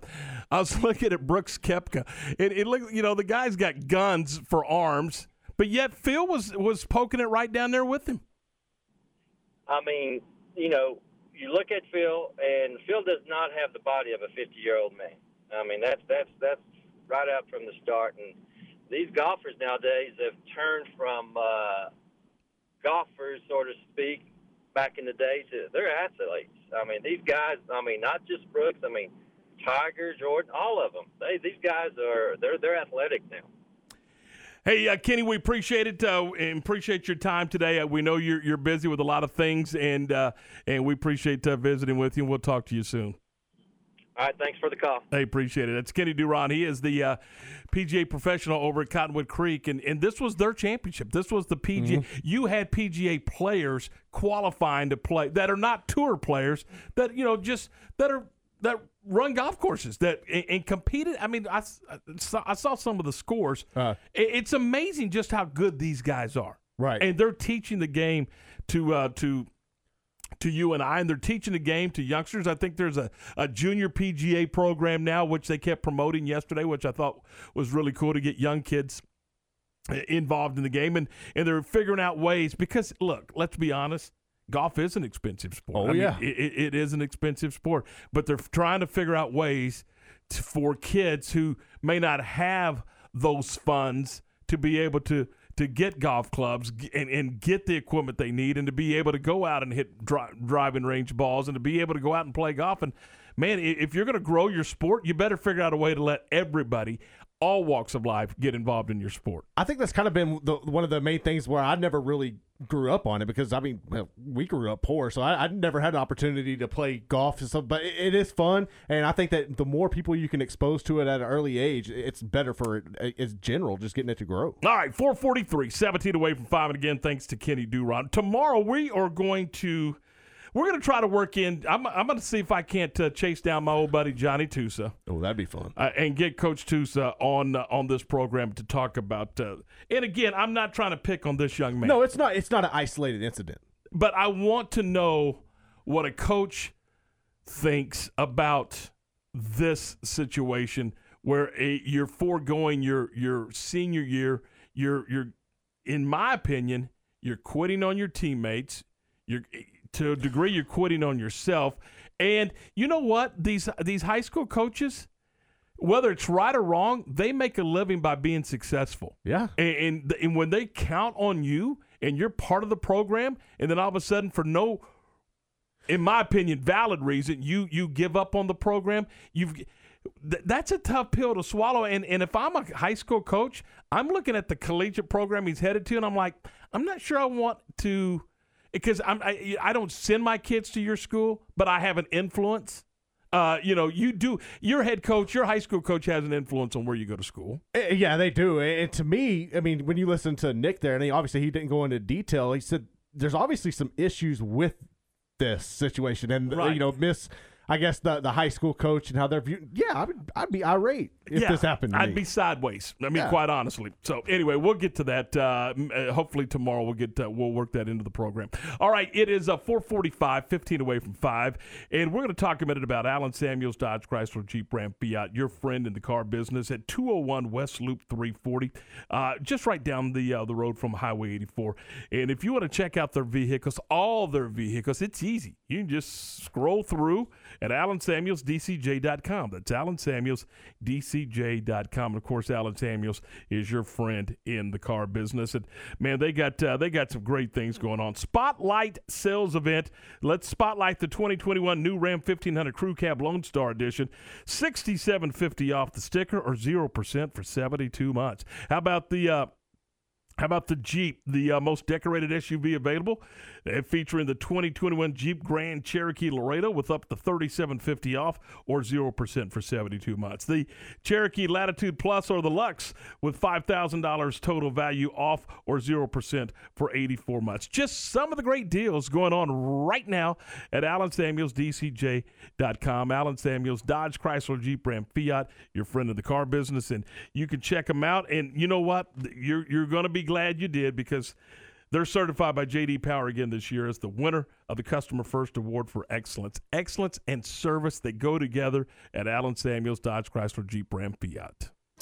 I was looking at Brooks Koepka. It, it looked, you know, the guy's got guns for arms, but yet Phil was was poking it right down there with him. I mean, you know, you look at Phil, and Phil does not have the body of a 50 year old man. I mean, that's that's that's right out from the start. And these golfers nowadays have turned from uh, golfers, so to speak, back in the day to they're athletes. I mean, these guys. I mean, not just Brooks. I mean, Tiger, Jordan, all of them. They these guys are they're they're athletic now. Hey, uh, Kenny, we appreciate it uh, and appreciate your time today. Uh, we know you're you're busy with a lot of things, and uh, and we appreciate uh, visiting with you. and We'll talk to you soon. All right, thanks for the call. I appreciate it. It's Kenny Duron. He is the uh, PGA professional over at Cottonwood Creek, and, and this was their championship. This was the PGA. Mm-hmm. You had PGA players qualifying to play that are not tour players that you know just that are that run golf courses that and, and competed. I mean, I, s- I saw, I saw some of the scores. Uh. It- it's amazing just how good these guys are. Right. and they're teaching the game to uh, to to you and I, and they're teaching the game to youngsters. I think there's a, a junior PGA program now, which they kept promoting yesterday, which I thought was really cool to get young kids involved in the game. And, and they're figuring out ways because, look, let's be honest. Golf is an expensive sport. Oh, I mean, yeah. it, it- it is an expensive sport, but they're trying to figure out ways to, for kids who may not have those funds to be able to to get golf clubs and, and get the equipment they need and to be able to go out and hit dri- driving range balls and to be able to go out and play golf. And man if you're going to grow your sport you better figure out a way to let everybody all walks of life get involved in your sport. I think that's kind of been the, one of the main things where I never really grew up on it because I mean we grew up poor, so I, I never had an opportunity to play golf and stuff. But it, is fun, and I think that the more people you can expose to it at an early age, it's better for it as general, just getting it to grow. All right, 443, 17 away from 5. And again, thanks to Kenny Duron. Tomorrow, we are going to. We're going to try to work in. I'm, I'm going to see if I can't uh, chase down my old buddy Johnny Tusa Oh, that'd be fun. uh, and get Coach Tusa on uh, on this program to talk about. Uh, and again, I'm not trying to pick on this young man. No, it's not. It's not an isolated incident. but I want to know what a coach thinks about this situation where a, you're foregoing your your senior year. You're you're, in my opinion, you're quitting on your teammates. You're to a degree you're quitting on yourself. And you know what? These these high school coaches, whether it's right or wrong, they make a living by being successful. Yeah. And, and, and when they count on you and you're part of the program, and then all of a sudden, for no, in my opinion, valid reason, you you give up on the program, you've. th- That's a tough pill to swallow, and and if I'm a high school coach, I'm looking at the collegiate program he's headed to, and I'm like, I'm not sure I want to, because I'm I, I don't send my kids to your school, but I have an influence. Uh, you know, you do. Your head coach, your high school coach, has an influence on where you go to school. Eh, Yeah, they do. And to me, I mean, when you listen to Nick there, and he, obviously he didn't go into detail, he said there's obviously some issues with this situation, and uh, Right. you know, miss. I guess the the high school coach and how they're viewed. Yeah, I would, I'd be irate if Yeah, this happened. To I'd me. be sideways. I mean, Yeah. quite honestly. So anyway, we'll get to that. Uh, uh, hopefully tomorrow we'll get uh, we'll work that into the program. All right, it is uh, 4:45, 15 away from five, and we're going to talk a minute about Allen Samuels Dodge Chrysler Jeep Ram Fiat, your friend in the car business at 201 West Loop 340, uh, just right down the uh, the road from Highway 84. And if you want to check out their vehicles, all their vehicles, it's easy. You can just scroll through at AllenSamuelsDCJ.com. That's AllenSamuelsDCJ.com. And of course, Allen Samuels is your friend in the car business. And man, they got uh, they got some great things going on. Spotlight sales event. Let's spotlight the 2021 new Ram 1500 Crew Cab Lone Star Edition. 6750 off the sticker or 0% for 72 months. How about the uh, how about the Jeep, the uh, most decorated SUV available, featuring the 2021 Jeep Grand Cherokee Laredo with up to 3750 off or 0% for 72 months. The Cherokee Latitude Plus or the Lux with $5,000 total value off or 0% for 84 months. Just some of the great deals going on right now at Allen Samuels DCJ.com. Allen Samuels, Dodge, Chrysler, Jeep, Ram, Fiat, your friend in the car business, and you can check them out. And you know what? You're you're going to be glad you did because they're certified by JD Power again this year as the winner of the Customer First Award for Excellence. Excellence and service that go together at Allen Samuels, Dodge, Chrysler, Jeep, Ram, Fiat.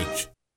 Church.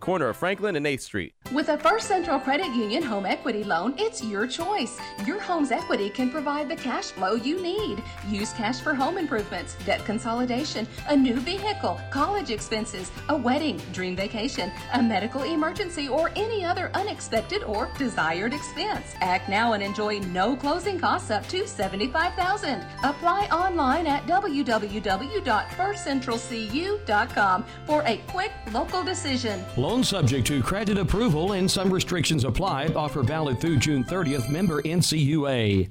corner of Franklin and 8th Street. With a First Central Credit Union home equity loan, it's your choice. Your home's equity can provide the cash flow you need. Use cash for home improvements, debt consolidation, a new vehicle, college expenses, a wedding, dream vacation, a medical emergency, or any other unexpected or desired expense. Act now and enjoy no closing costs up to 75,000. Apply online at www.firstcentralcu.com for a quick local decision. Loan subject to credit approval and some restrictions apply. Offer valid through June 30th. Member NCUA.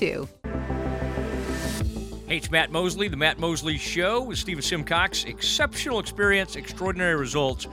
Hey, it's Matt Mosley, The Matt Mosley Show with Stephen Simcox. Exceptional experience, extraordinary results.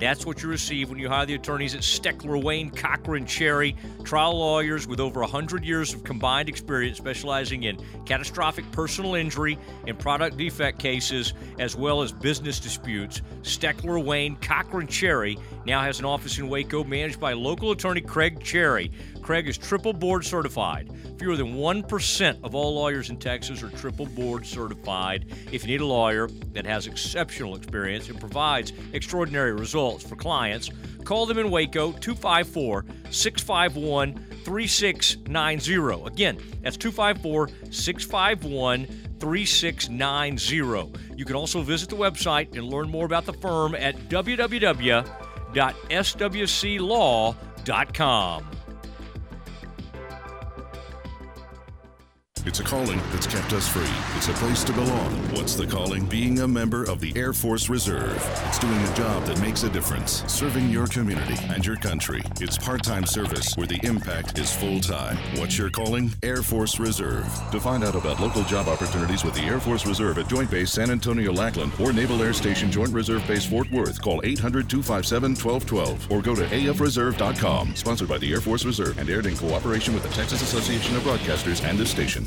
That's what you receive when you hire the attorneys at Steckler, Wayne, Cochran, Cherry, trial lawyers with over 100 years of combined experience specializing in catastrophic personal injury and product defect cases, as well as business disputes. Steckler, Wayne, Cochran, Cherry now has an office in Waco managed by local attorney Craig Cherry. Craig is triple board certified. Fewer than 1% of all lawyers in Texas are triple board certified. If you need a lawyer that has exceptional experience and provides extraordinary results for clients, call them in Waco 254 651 3690. Again, that's 254 651 3690. You can also visit the website and learn more about the firm at www.swclaw.com. It's a calling that's kept us free. It's a place to belong. What's the calling? Being a member of the Air Force Reserve. It's doing a job that makes a difference, serving your community and your country. It's part time service where the impact is full time. What's your calling? Air Force Reserve. To find out about local job opportunities with the Air Force Reserve at Joint Base San Antonio Lackland or Naval Air Station Joint Reserve Base Fort Worth, call 800 257 1212 or go to afreserve.com. Sponsored by the Air Force Reserve and aired in cooperation with the Texas Association of Broadcasters and this station.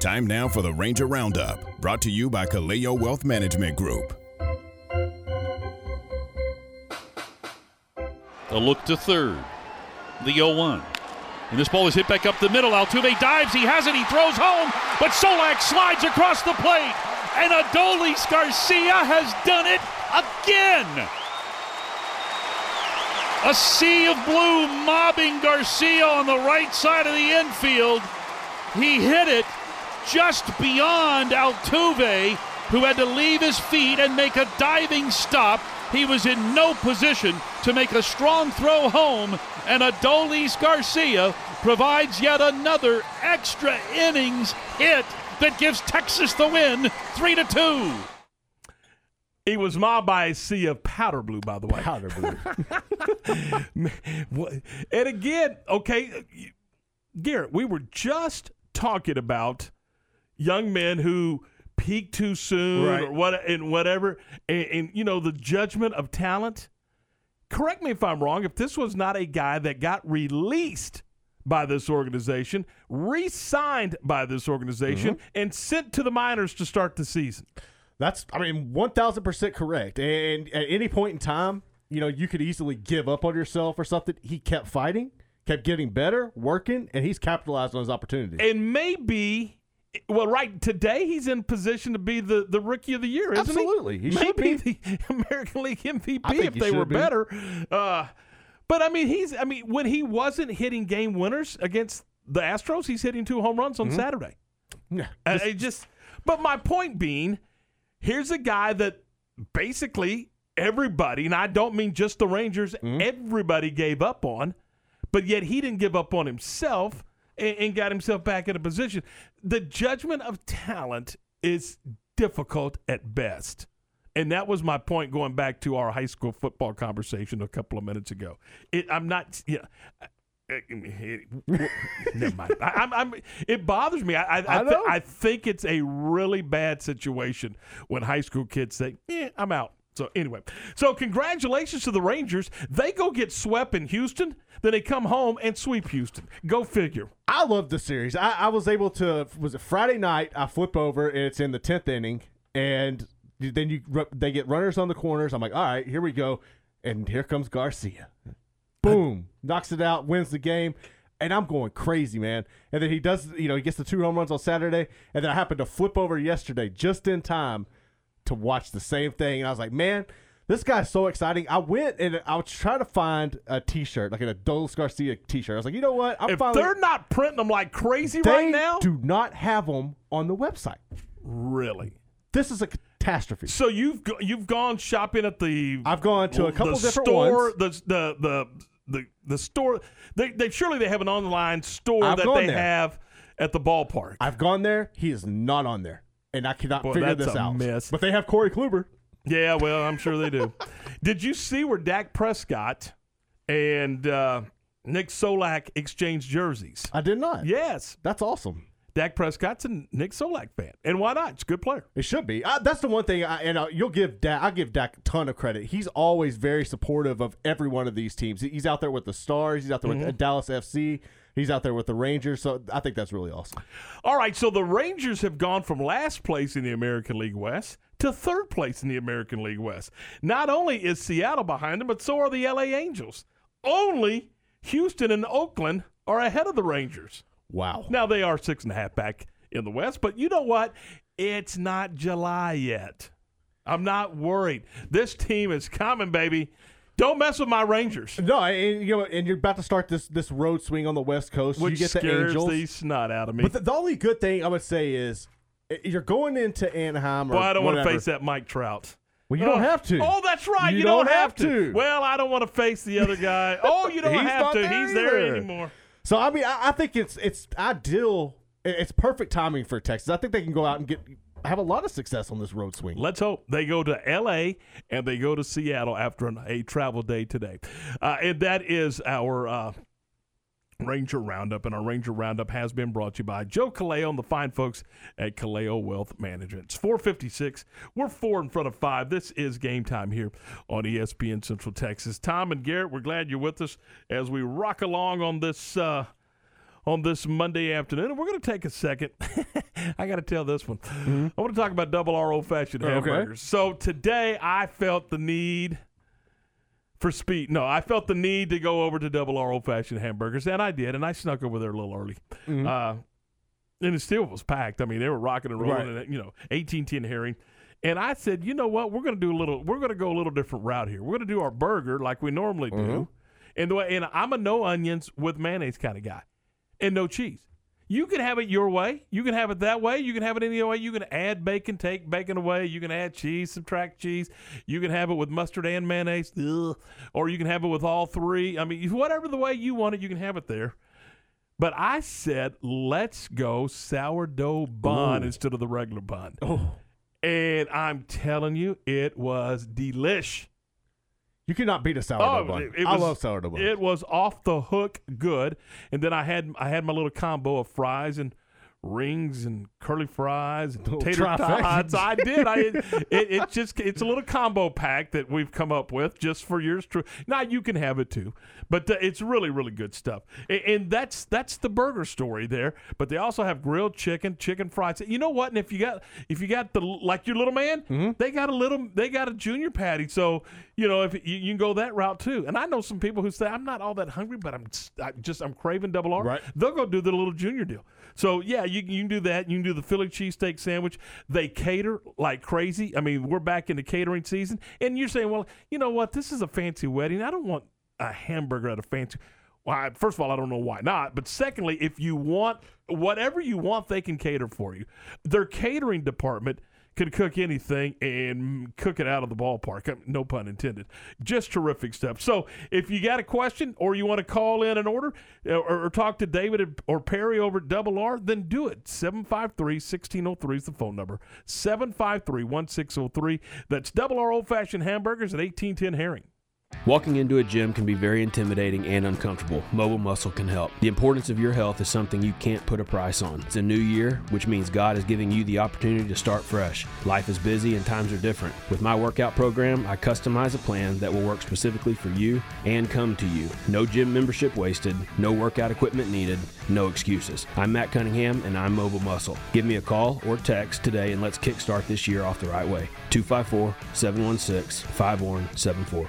Time now for the Ranger Roundup, brought to you by Kaleo Wealth Management Group. A look to third. The 0 1. And this ball is hit back up the middle. Altuve dives. He has it. He throws home. But Solak slides across the plate. And Adolis Garcia has done it again. A sea of blue mobbing Garcia on the right side of the infield. He hit it just beyond Altuve, who had to leave his feet and make a diving stop. He was in no position to make a strong throw home, and Adolis Garcia provides yet another extra innings hit that gives Texas the win, three to two. He was mobbed by a sea of powder blue, by the way. Powder blue. and again, okay, Garrett, we were just talking about young men who peak too soon Right. or what and whatever, and, and you know the judgment of talent. Correct me if I'm wrong. If this was not a guy that got released by this organization, re-signed by this organization, Mm-hmm. and sent to the minors to start the season. That's, I mean, 1,000% correct. And at any point in time, you know, you could easily give up on yourself or something. He kept fighting, kept getting better, working, and he's capitalized on his opportunity And maybe, well, right today he's in position to be the, the rookie of the year, isn't Absolutely. he? He should be. the American League MVP if they were be. better. Uh, but I mean, he's I mean, when he wasn't hitting game winners against the Astros, he's hitting two home runs on Mhm. Saturday. Yeah, And it just, but my point being, here's a guy that basically everybody, and I don't mean just the Rangers, Mm-hmm. everybody gave up on, but yet he didn't give up on himself and, and got himself back in a position. The judgment of talent is difficult at best. And that was my point going back to our high school football conversation a couple of minutes ago. It, I'm not, yeah. never mind. I, I'm, I'm, it bothers me. I, I, I, know. I think it's a really bad situation when high school kids say, "Eh, I'm out." So anyway, so congratulations to the Rangers. They go get swept in Houston, then they come home and sweep Houston. Go figure. I love the series. I, I was able to was it Friday night? I flip over and it's in the tenth inning, and then you they get runners on the corners. I'm like, all right, here we go, and here comes Garcia. Boom, knocks it out, wins the game, and I'm going crazy, man. And then he does, you know, he gets the two home runs on Saturday, and then I happened to flip over yesterday just in time to watch the same thing, and I was like, man. This guy's so exciting. I went and I was trying to find a T-shirt, like an Adolis Garcia T-shirt. I was like, you know what? I'm if finally, they're not printing them like crazy right now, do not have them on the website. really. This is a catastrophe. So you've you've gone shopping at the I've gone to a couple the different store, ones. The the the the the store. They they surely they have an online store I've that they there. have at the ballpark. I've gone there. He is not on there, and I cannot Boy, figure this out. mess. But they have Corey Kluber. Yeah, well, I'm sure they do. Did you see where Dak Prescott and uh, Nick Solak exchanged jerseys? I did not. Yes, That's awesome. Dak Prescott's a Nick Solak fan, and why not? It's a good player. It should be. I, that's the one thing, I, and uh, you'll give Dak. I give Dak a ton of credit. He's always very supportive of every one of these teams. He's out there with the Stars. He's out there with Mm-hmm. uh, Dallas FC. He's out there with the Rangers. So I think that's really awesome. All right, so the Rangers have gone from last place in the American League West to third place in the American League West. Not only is Seattle behind them, but so are the LA Angels. Only Houston and Oakland are ahead of the Rangers. Wow. Now they are six and a half back in the West, but you know what? It's not July yet. I'm not worried. This team is coming, baby. Don't mess with my Rangers. No, and you know, and you're about to start this this road swing on the West Coast. Which you get the scares Angels. the snot out of me. But the, the only good thing I would say is you're going into Anaheim. Or Boy, I don't want to face that Mike Trout. Well, you don't Oh. have to. Oh, that's right. You You, don't don't, have have, to. to. Well, I don't want to face the other guy. Oh, you don't have to. there He's there either. anymore. So I mean, I, I think it's it's ideal. It's perfect timing for Texas. I think they can go out and get have a lot of success on this road swing. Let's hope they go to L.A. and they go to Seattle after an, a travel day today, uh, and that is our. Uh, Ranger Roundup, and our Ranger Roundup has been brought to you by Joe Kaleo and the fine folks at Kaleo Wealth Management. It's 456. We're four in front of five. This is game time here on ESPN Central Texas. Tom and Garrett, we're glad you're with us as we rock along on this uh, on this Monday afternoon. And we're going to take a second. I got to tell this one. Mm-hmm. I want to talk about double R old fashioned Okay. hamburgers. So today I felt the need for speed. No, I felt the need to go over to Double R Old Fashioned Hamburgers, and I did, and I snuck over there a little early. Mm-hmm. Uh, and it still was packed. I mean, they were rocking and rolling, Right. and you know, eighteen ten herring. And I said, you know what? We're going to do a little. We're going to go a little different route here. We're going to do our burger like we normally do, mm-hmm. And the way, and I'm a no onions with mayonnaise kind of guy, and no cheese. You can have it your way. You can have it that way. You can have it any other way. You can add bacon, take bacon away. You can add cheese, subtract cheese. You can have it with mustard and mayonnaise, Ugh. or you can have it with all three. I mean, whatever the way you want it, you can have it there. But I said, let's go sourdough bun Ooh. instead of the regular bun. Oh. And I'm telling you, it was delish. You cannot beat a sourdough oh, bun. Oh, it- it I was- love sourdough bun. It was off the hook good. And then I had I had my little combo of fries and rings and curly fries and tater tots. I did. I it, it just it's a little combo pack that we've come up with just for yours True. Now you can have it too, but uh, it's really really good stuff. And, and that's that's the burger story there. But they also have grilled chicken, chicken fries. You know what? And if you got if you got the like your little man, Mm-hmm. they got a little they got a junior patty. So you know if you, you can go that route too. And I know some people who say I'm not all that hungry, but I'm I just I'm craving double R. Right. They'll go do the little junior deal. So yeah, you, you can do that. You can do the Philly cheesesteak sandwich. They cater like crazy. I mean, we're back in the catering season, and you're saying, well, you know what? This is a fancy wedding. I don't want a hamburger at a fancy. Well, first of all, I don't know why not. But secondly, if you want whatever you want, they can cater for you. Their catering department can cook anything and cook it out of the ballpark. Um, No pun intended. Just terrific stuff. So if you got a question or you want to call in an order uh, or, or talk to David or Perry over at Double R, then do it. 753 1603 is the phone number. 753 1603. That's Double R Old Fashioned Hamburgers at 1810 Herring. Walking into a gym can be very intimidating and uncomfortable. Mobile Muscle can help. The importance of your health is something you can't put a price on. It's a new year, which means God is giving you the opportunity to start fresh. Life is busy and times are different. With my workout program, I customize a plan that will work specifically for you and come to you. No gym membership wasted, no workout equipment needed, no excuses. I'm Matt Cunningham and I'm Mobile Muscle. Give me a call or text today and let's kickstart this year off the right way. 254 716 5174.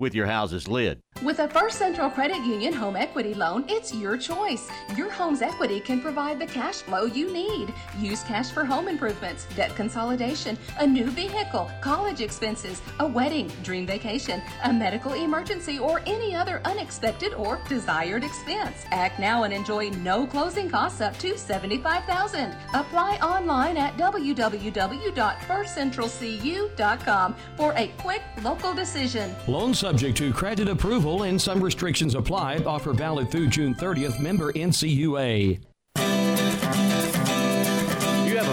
with your house's lid. With a First Central Credit Union home equity loan, it's your choice. Your home's equity can provide the cash flow you need. Use cash for home improvements, debt consolidation, a new vehicle, college expenses, a wedding, dream vacation, a medical emergency, or any other unexpected or desired expense. Act now and enjoy no closing costs up to 75,000. Apply online at www.firstcentralcu.com for a quick local decision. Loan subject to credit approval and some restrictions apply. Offer valid through June 30th. Member NCUA.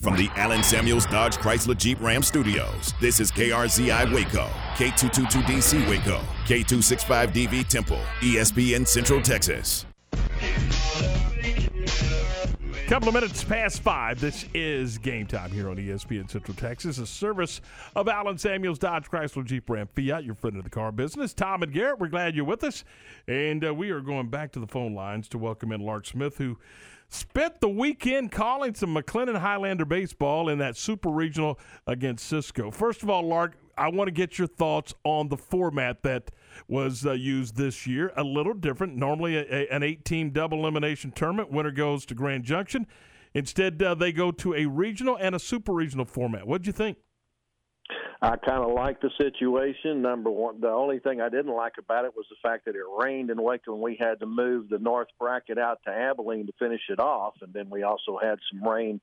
From the Allen Samuels Dodge Chrysler Jeep Ram Studios, this is KRZI Waco, K222DC Waco, K265DV Temple, ESPN Central Texas. Couple of minutes past five. This is game time here on ESPN Central Texas, a service of Allen Samuels Dodge Chrysler Jeep Ram Fiat, your friend of the car business. Tom and Garrett, we're glad you're with us, and uh, we are going back to the phone lines to welcome in Lark Smith, who spent the weekend calling some McLennan Highlander baseball in that super regional against Cisco. First of all, Lark, I want to get your thoughts on the format that was uh, used this year. A little different. Normally, a, a, an eight-team double elimination tournament. Winner goes to Grand Junction. Instead, uh, they go to a regional and a super regional format. What'd you think? I kind of liked the situation. Number one, the only thing I didn't like about it was the fact that it rained in Waco, and we had to move the north bracket out to Abilene to finish it off. And then we also had some rain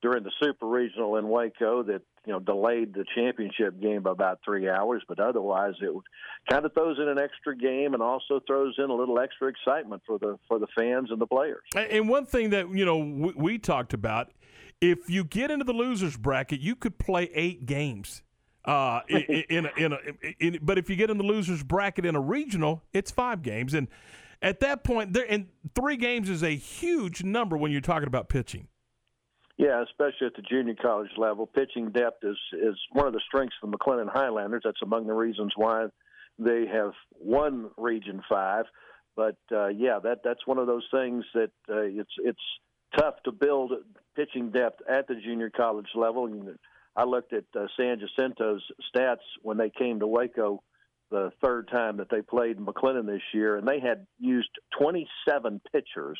during the super regional in Waco that you know delayed the championship game by about three hours. But otherwise, it kind of throws in an extra game and also throws in a little extra excitement for the for the fans and the players. And one thing that you know we, we talked about, if you get into the losers bracket, you could play eight games. Uh, in, in, a, in, a, in, but if you get in the losers bracket in a regional, it's five games, and at that point, there and three games is a huge number when you're talking about pitching. Yeah, especially at the junior college level, pitching depth is is one of the strengths of the McLennan Highlanders. That's among the reasons why they have won Region Five. But uh, yeah, that that's one of those things that uh, it's it's tough to build pitching depth at the junior college level. And I looked at uh, San Jacinto's stats when they came to Waco the third time that they played McLennan this year, and they had used 27 pitchers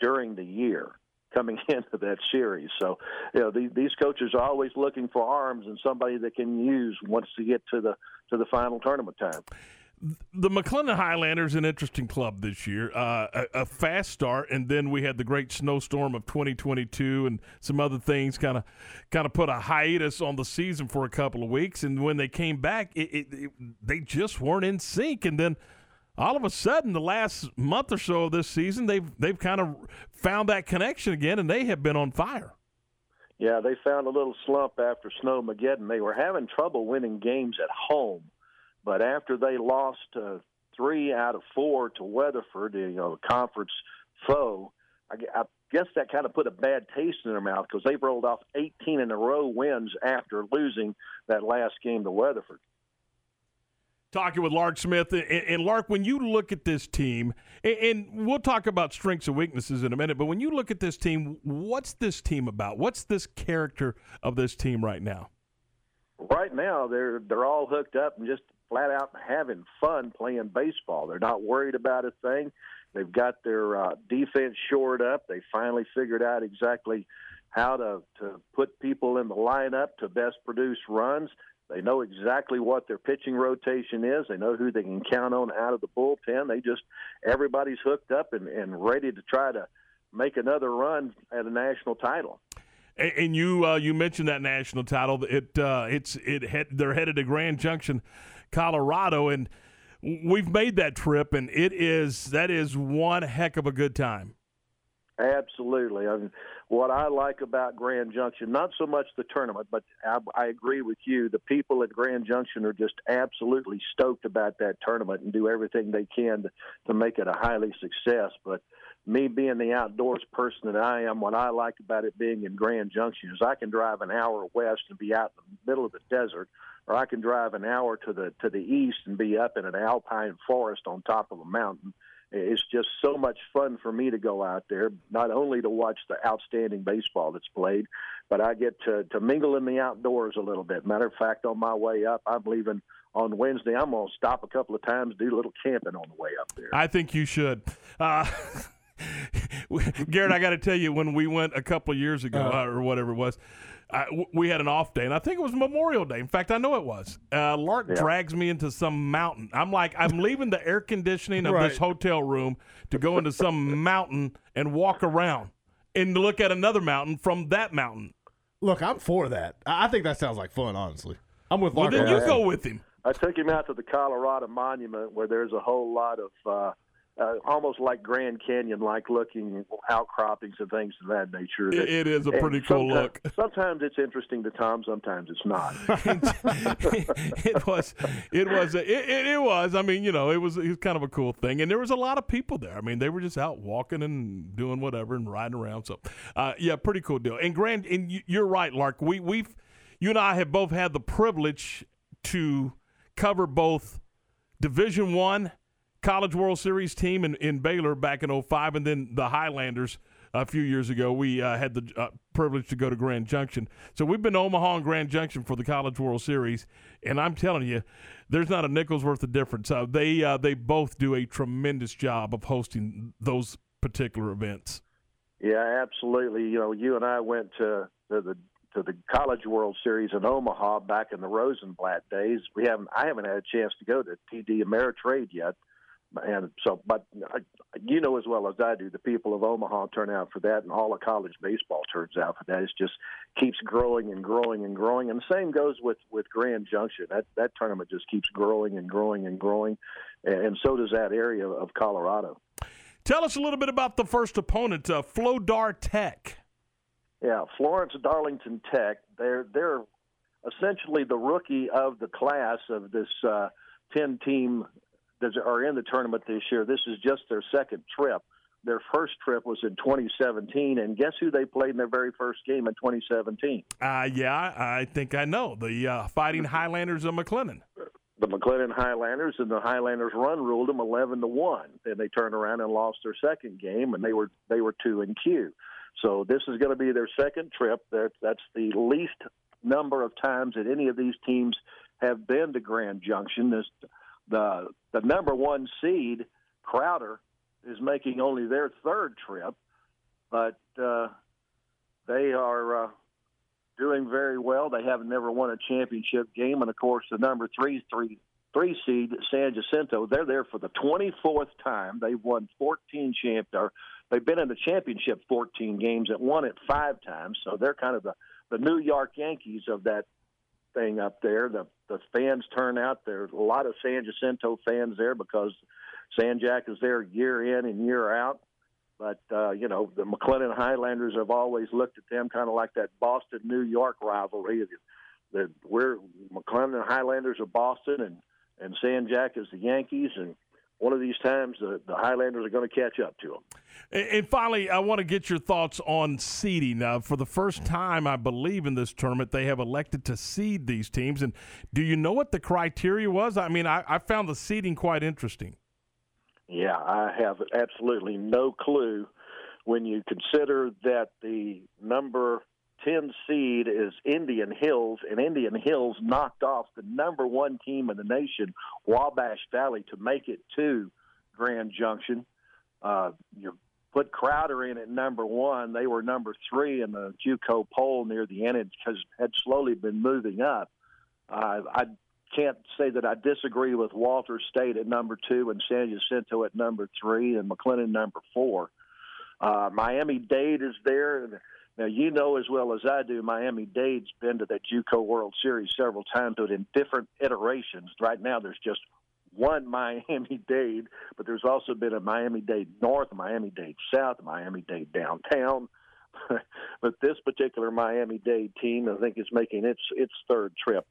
during the year coming into that series. So, you know, the, these coaches are always looking for arms and somebody that can use once they get to the to the final tournament time. The McLennan Highlanders an interesting club this year. Uh, a, a, fast start, and then we had the great snowstorm of 2022, and some other things kind of kind of put a hiatus on the season for a couple of weeks. And when they came back, it, it, it, they just weren't in sync. And then all of a sudden, the last month or so of this season, they've they've kind of found that connection again, and they have been on fire. Yeah, they found a little slump after Snowmageddon. They were having trouble winning games at home, but after they lost uh, three out of four to Weatherford, you know, the conference foe, I, I guess that kind of put a bad taste in their mouth because they've rolled off 18 in a row wins after losing that last game to Weatherford talking with Lark Smith. And, and, Lark, when you look at this team, and, and, we'll talk about strengths and weaknesses in a minute, but when you look at this team, what's this team about? What's this character of this team right now? Right now, they're they're all hooked up and just flat out having fun playing baseball. They're not worried about a thing. They've got their uh, defense shored up. They finally figured out exactly how to to put people in the lineup to best produce runs. They know exactly what their pitching rotation is. They know who they can count on out of the bullpen. They just everybody's hooked up and, and ready to try to make another run at a national title. And, and you uh, you mentioned that national title. It uh, it's it head, they're headed to Grand Junction, Colorado, and we've made that trip, and it is that is one heck of a good time. Absolutely. I mean, what I like about Grand Junction, not so much the tournament, but I, I agree with you. The people at Grand Junction are just absolutely stoked about that tournament and do everything they can to, to make it a highly success. But me being the outdoors person that I am, what I like about it being in Grand Junction is I can drive an hour west and be out in the middle of the desert, or I can drive an hour to the to the east and be up in an alpine forest on top of a mountain it's just so much fun for me to go out there, not only to watch the outstanding baseball that's played, but I get to, to mingle in the outdoors a little bit. Matter of fact, on my way up, I'm leaving on Wednesday. I'm going to stop a couple of times, do a little camping on the way up there. I think you should. Uh, Garrett, I got to tell you, when we went a couple of years ago, uh, or whatever it was, I, we had an off day, and I think it was Memorial Day. In fact, I know it was. Uh, Lark yeah. drags me into some mountain. I'm like, I'm leaving the air conditioning of right. this hotel room to go into some mountain and walk around and look at another mountain from that mountain. Look, I'm for that. I think that sounds like fun, honestly. I'm with Lark. Well, then you go with him. I took him out to the Colorado Monument where there's a whole lot of uh, uh, almost like Grand Canyon like looking outcroppings and things of that nature. it, it is a pretty cool look. Sometimes it's interesting to Tom, sometimes it's not. it was, it was, it, it, it, was. I mean, you know, it was, it was kind of a cool thing, and there was a lot of people there. I mean, they were just out walking and doing whatever and riding around. So, uh, yeah, pretty cool deal. And Grand, and you're right, Lark. We we've, you and I have both had the privilege to cover both Division One College World Series team in, in Baylor back in 05, and then the Highlanders a few years ago. We uh, had the uh, privilege to go to Grand Junction. So we've been to Omaha and Grand Junction for the College World Series, and I'm telling you, there's not a nickel's worth of difference. Uh, they uh, they both do a tremendous job of hosting those particular events. Yeah, absolutely. You know, you and I went to the to the College World Series in Omaha back in the Rosenblatt days. We haven't I haven't had a chance to go to TD Ameritrade yet and so, but you know as well as I do, the people of Omaha turn out for that, and all of college baseball turns out for that. It just keeps growing and growing and growing, and the same goes with with Grand Junction. That that tournament just keeps growing and growing and growing, and so does that area of Colorado. Tell us a little bit about the first opponent, uh, Flodar Tech. Yeah, Florence Darlington Tech. They're they're essentially the rookie of the class of this uh, ten team that are in the tournament this year. This is just their second trip. Their first trip was in 2017, and guess who they played in their very first game in 2017? Uh, yeah, I think I know the uh, Fighting Highlanders of McLennan. The McLennan Highlanders and the Highlanders run ruled them 11 to one. Then they turned around and lost their second game, and they were they were two in Q. So this is going to be their second trip. That's the least number of times that any of these teams have been to Grand Junction. This the the number one seed Crowder is making only their third trip, but uh, they are uh, doing very well. They have never won a championship game, and of course, the number three three three seed San Jacinto. They're there for the 24th time. They've won 14 champ. Or they've been in the championship 14 games and won it five times. So they're kind of the the New York Yankees of that thing up there. The the fans turn out. There's a lot of San Jacinto fans there because San Jack is there year in and year out. But uh, you know, the McLennan Highlanders have always looked at them kind of like that Boston New York rivalry. That we're McLennan Highlanders of Boston and and San Jack is the Yankees, and one of these times the, the Highlanders are going to catch up to them. And finally, I want to get your thoughts on seeding. Now, for the first time, I believe in this tournament, they have elected to seed these teams. And do you know what the criteria was? I mean, I, I found the seeding quite interesting. Yeah, I have absolutely no clue when you consider that the number 10 seed is Indian Hills, and Indian Hills knocked off the number one team in the nation, Wabash Valley, to make it to Grand Junction. Uh, you put Crowder in at number one. They were number three in the JUCO poll near the end because had slowly been moving up. Uh, I can't say that I disagree with Walters State at number two and San Jacinto at number three and McLennan number four. Uh, Miami Dade is there. Now you know as well as I do, Miami Dade's been to that JUCO World Series several times, but in different iterations. Right now, there's just one Miami Dade, but there's also been a Miami Dade North, Miami Dade South, Miami Dade Downtown. but this particular Miami Dade team, I think, is making its its third trip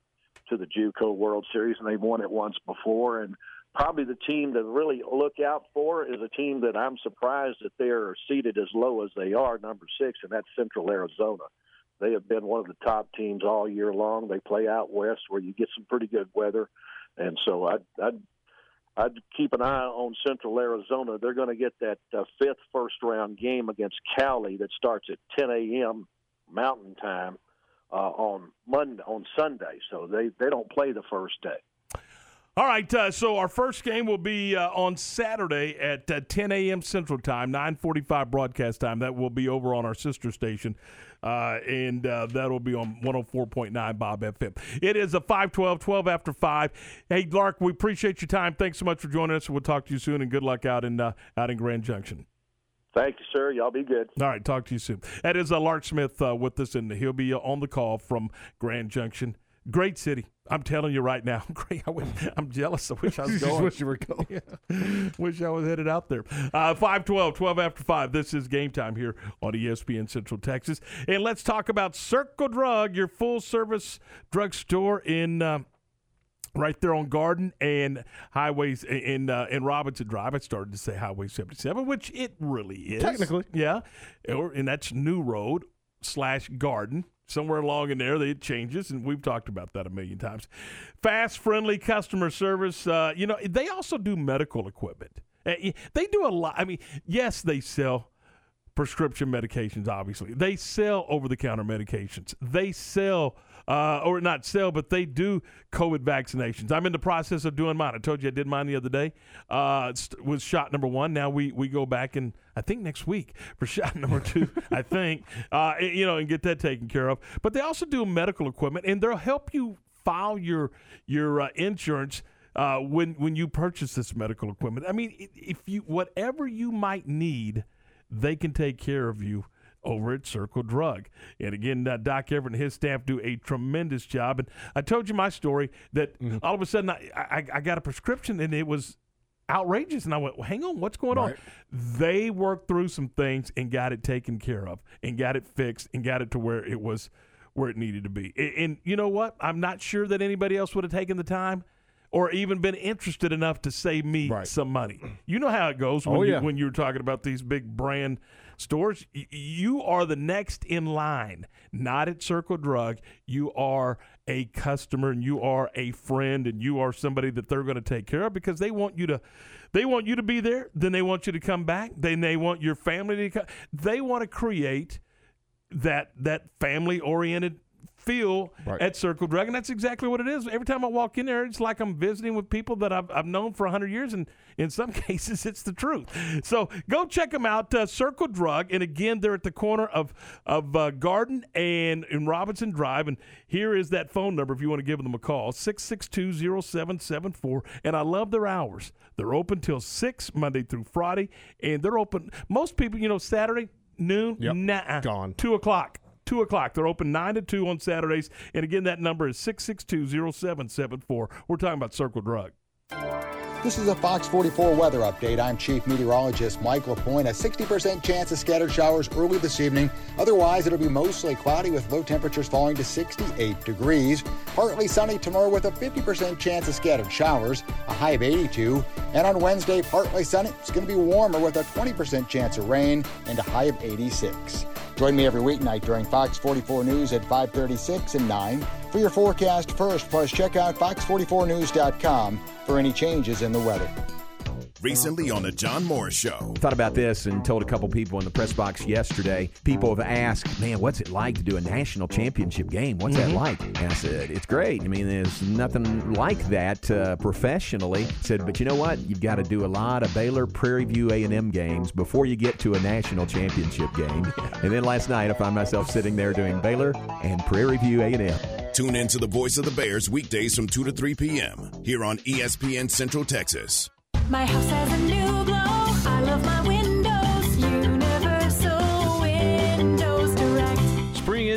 to the JUCO World Series, and they've won it once before. And probably the team to really look out for is a team that I'm surprised that they're seated as low as they are, number six, and that's Central Arizona. They have been one of the top teams all year long. They play out west where you get some pretty good weather, and so I'd, I'd I'd keep an eye on Central Arizona. They're going to get that uh, fifth first round game against Cali that starts at 10 a.m. Mountain Time uh, on Monday on Sunday. So they they don't play the first day. All right, uh, so our first game will be uh, on Saturday at uh, 10 a.m. Central Time, 9:45 broadcast time. That will be over on our sister station, uh, and uh, that'll be on 104.9 Bob FM. It is a 512, 12 after 5. Hey, Lark, we appreciate your time. Thanks so much for joining us. We'll talk to you soon, and good luck out in uh, out in Grand Junction. Thank you, sir. Y'all be good. All right, talk to you soon. That is uh, Lark Smith uh, with us, and he'll be uh, on the call from Grand Junction. Great city. I'm telling you right now. Great. I wish, I'm jealous. I wish I was going. wish you were going. Yeah. Wish I was headed out there. Uh, 512, 12 after 5. This is game time here on ESPN Central Texas. And let's talk about Circle Drug, your full service drugstore in. Uh, Right there on Garden and Highways in uh, in Robinson Drive. I started to say Highway 77, which it really is. Technically. yeah. Or and that's New Road slash Garden. Somewhere along in there, it changes, and we've talked about that a million times. Fast, friendly customer service. Uh, you know, they also do medical equipment. Uh, They do a lot. I mean, yes, they sell prescription medications, obviously. They sell over the counter medications. They sell, uh, or not sell, but they do COVID vaccinations. I'm in the process of doing mine. I told you I did mine the other day. Uh, was shot number one. Now we, we go back and I think next week for shot number two, I think, uh, you know, and get that taken care of. But they also do medical equipment and they'll help you file your, your uh, insurance uh, when when you purchase this medical equipment. I mean, if you whatever you might need, they can take care of you over at Circle Drug. And again, uh, Doc Everett and his staff do a tremendous job. And I told you my story that all of a sudden I, I, I got a prescription and it was outrageous. And I went, well, hang on, what's going on? They worked through some things and got it taken care of and got it fixed and got it to where it was where it needed to be. And, and you know what? I'm not sure that anybody else would have taken the time or even been interested enough to save me some money. You know how it goes when, Oh, you, when you're talking about these big brand stores. You are the next in line, not at Circle Drug. You are a customer and you are a friend and you are somebody that they're going to take care of because they want you to they want you to be there, then they want you to come back, then they want your family to come. They want to create that that family oriented feel at Circle Drug, and that's exactly what it is. Every time I walk in there, it's like I'm visiting with people that I've, I've known for 100 years, and in some cases, it's the truth. So go check them out, uh, Circle Drug, and again, they're at the corner of of uh, Garden and in Robinson Drive, and here is that phone number if you want to give them a call, 662-0774, and I love their hours. They're open till 6 Monday through Friday, and they're open, most people, you know, Saturday, noon, nah, gone. 2 o'clock. 2 o'clock. They're open 9 to 2 on Saturdays. And again, that number is 662 0774. We're talking about Circle Drug. This is a Fox 44 weather update. I'm Chief Meteorologist Mike LaPointe. A 60% chance of scattered showers early this evening. Otherwise, it'll be mostly cloudy with low temperatures falling to 68 degrees. Partly sunny tomorrow with a 50% chance of scattered showers, a high of 82. And on Wednesday, partly sunny. It's going to be warmer with a 20% chance of rain and a high of 86. Join me every weeknight during Fox 44 News at 536 and 9 for your forecast first. Plus, check out fox44news.com for any changes in the weather. Recently on the John Morris Show. Thought about this and told a couple people in the press box yesterday. People have asked, man, what's it like to do a national championship game? What's that Mhm. like? And I said, it's great. I mean, there's nothing like that uh, professionally. said, but you know what? You've got to do a lot of Baylor Prairie View A&M games before you get to a national championship game. And then last night, I found myself sitting there doing Baylor and Prairie View A&M. Tune in to the voice of the Bears weekdays from 2 to 3 p.m. here on ESPN Central Texas. My house has a new glow.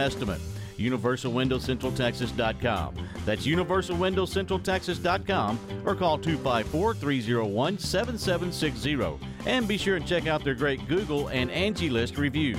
estimate. UniversalWindowsCentralTexas.com. That's UniversalWindowsCentralTexas.com or call 254 301 7760. And be sure and check out their great Google and Angie List reviews.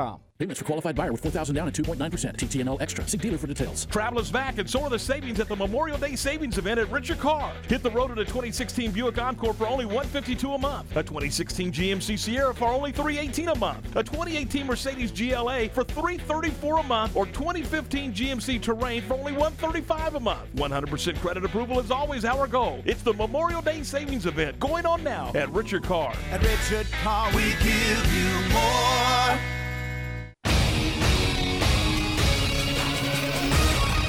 Payments for qualified buyer with 4000 down and 2.9%. TTNL Extra. See dealer for details. Travelers back and so are the savings at the Memorial Day Savings Event at Richard Carr. Hit the road in a 2016 Buick Encore for only 152 a month. A 2016 GMC Sierra for only 318 a month. A 2018 Mercedes GLA for 334 a month. Or 2015 GMC Terrain for only 135 a month. 100% credit approval is always our goal. It's the Memorial Day Savings Event going on now at Richard Carr. At Richard Carr, we give you more.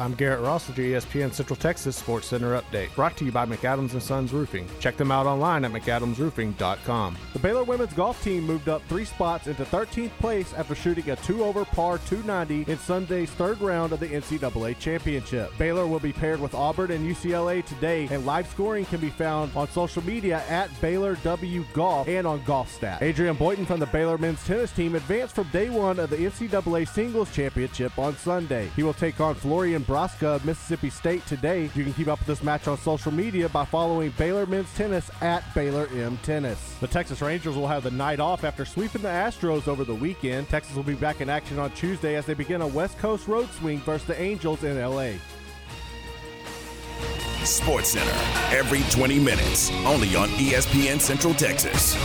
I'm Garrett Ross with your ESPN Central Texas Sports Center update, brought to you by McAdams and Sons Roofing. Check them out online at mcadamsroofing.com. The Baylor women's golf team moved up three spots into 13th place after shooting a two-over par 290 in Sunday's third round of the NCAA championship. Baylor will be paired with Auburn and UCLA today, and live scoring can be found on social media at Baylor W Golf and on GolfStat. Adrian Boitan from the Baylor men's tennis team advanced from day one of the NCAA singles championship on Sunday. He will take on Florian Broska of Mississippi State today. You can keep up with this match on social media by following Baylor Men's Tennis at Baylor M Tennis. The Texas Rangers will have the night off after sweeping the Astros over the weekend. Texas will be back in action on Tuesday as they begin a West Coast road swing versus the Angels in LA. Sports Center. Every 20 minutes. Only on ESPN Central Texas.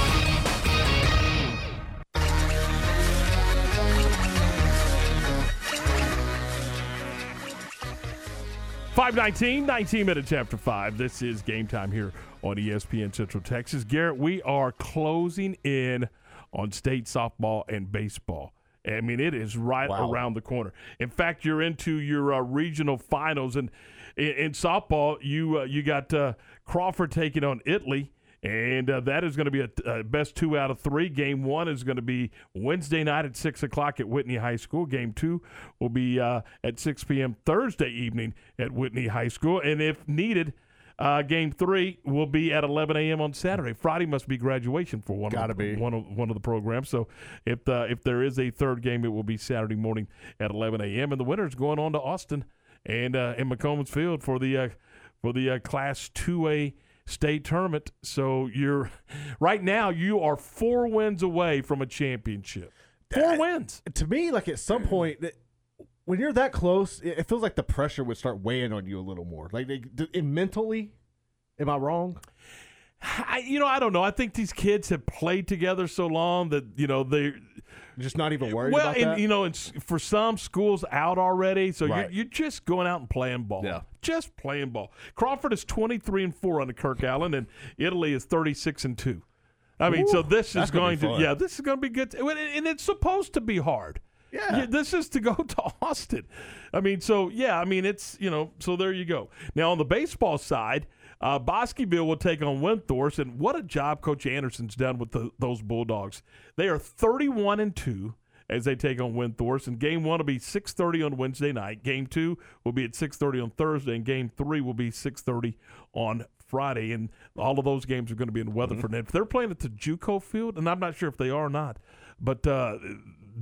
519, 19 minutes after 5. This is game time here on ESPN Central Texas. Garrett, we are closing in on state softball and baseball. I mean, it is right Wow. around the corner. In fact, you're into your uh, regional finals, and in, in softball, you uh, you got uh, Crawford taking on Italy, and uh, that is going to be a uh, best two out of three. Game one is going to be Wednesday night at six o'clock at Whitney High School. Game two will be uh, at six p.m. Thursday evening at Whitney High School, and if needed. Uh, game three will be at 11 a.m. on Saturday. Friday must be graduation for one. Gotta of the, be. one of one of the programs. So if uh, if there is a third game, it will be Saturday morning at 11 a.m. And the winner is going on to Austin and uh, in McCombs Field for the uh, for the uh, Class 2A state tournament. So you're right now you are four wins away from a championship. Four wins. To me, like at some point, that- when you're that close, it feels like the pressure would start weighing on you a little more. Like they, mentally, am I wrong? I, you know, I don't know. I think these kids have played together so long that you know they just not even worried well, about and you know, and for some schools out already, so Right. you're, you're just going out and playing ball. Yeah. Just playing ball. Crawford is 23 and 4 under Kirk Allen, and Italy is 36 and 2. I mean, so this is going to, yeah, this is going to be good. And it's supposed to be hard. Yeah. This is to go to Austin. I mean, so yeah, I mean it's you know, so there you go. Now on the baseball side, uh, Bosqueville will take on Windthorst, and what a job Coach Anderson's done with the, those Bulldogs. They are 31 and two as they take on Windthorst, and Game One will be 6:30 on Wednesday night. Game Two will be at 6:30 on Thursday, and Game Three will be 6:30 on Friday. And all of those games are going to be in Weatherford. And if they're playing at the JUCO field, and I'm not sure if they are or not, but uh,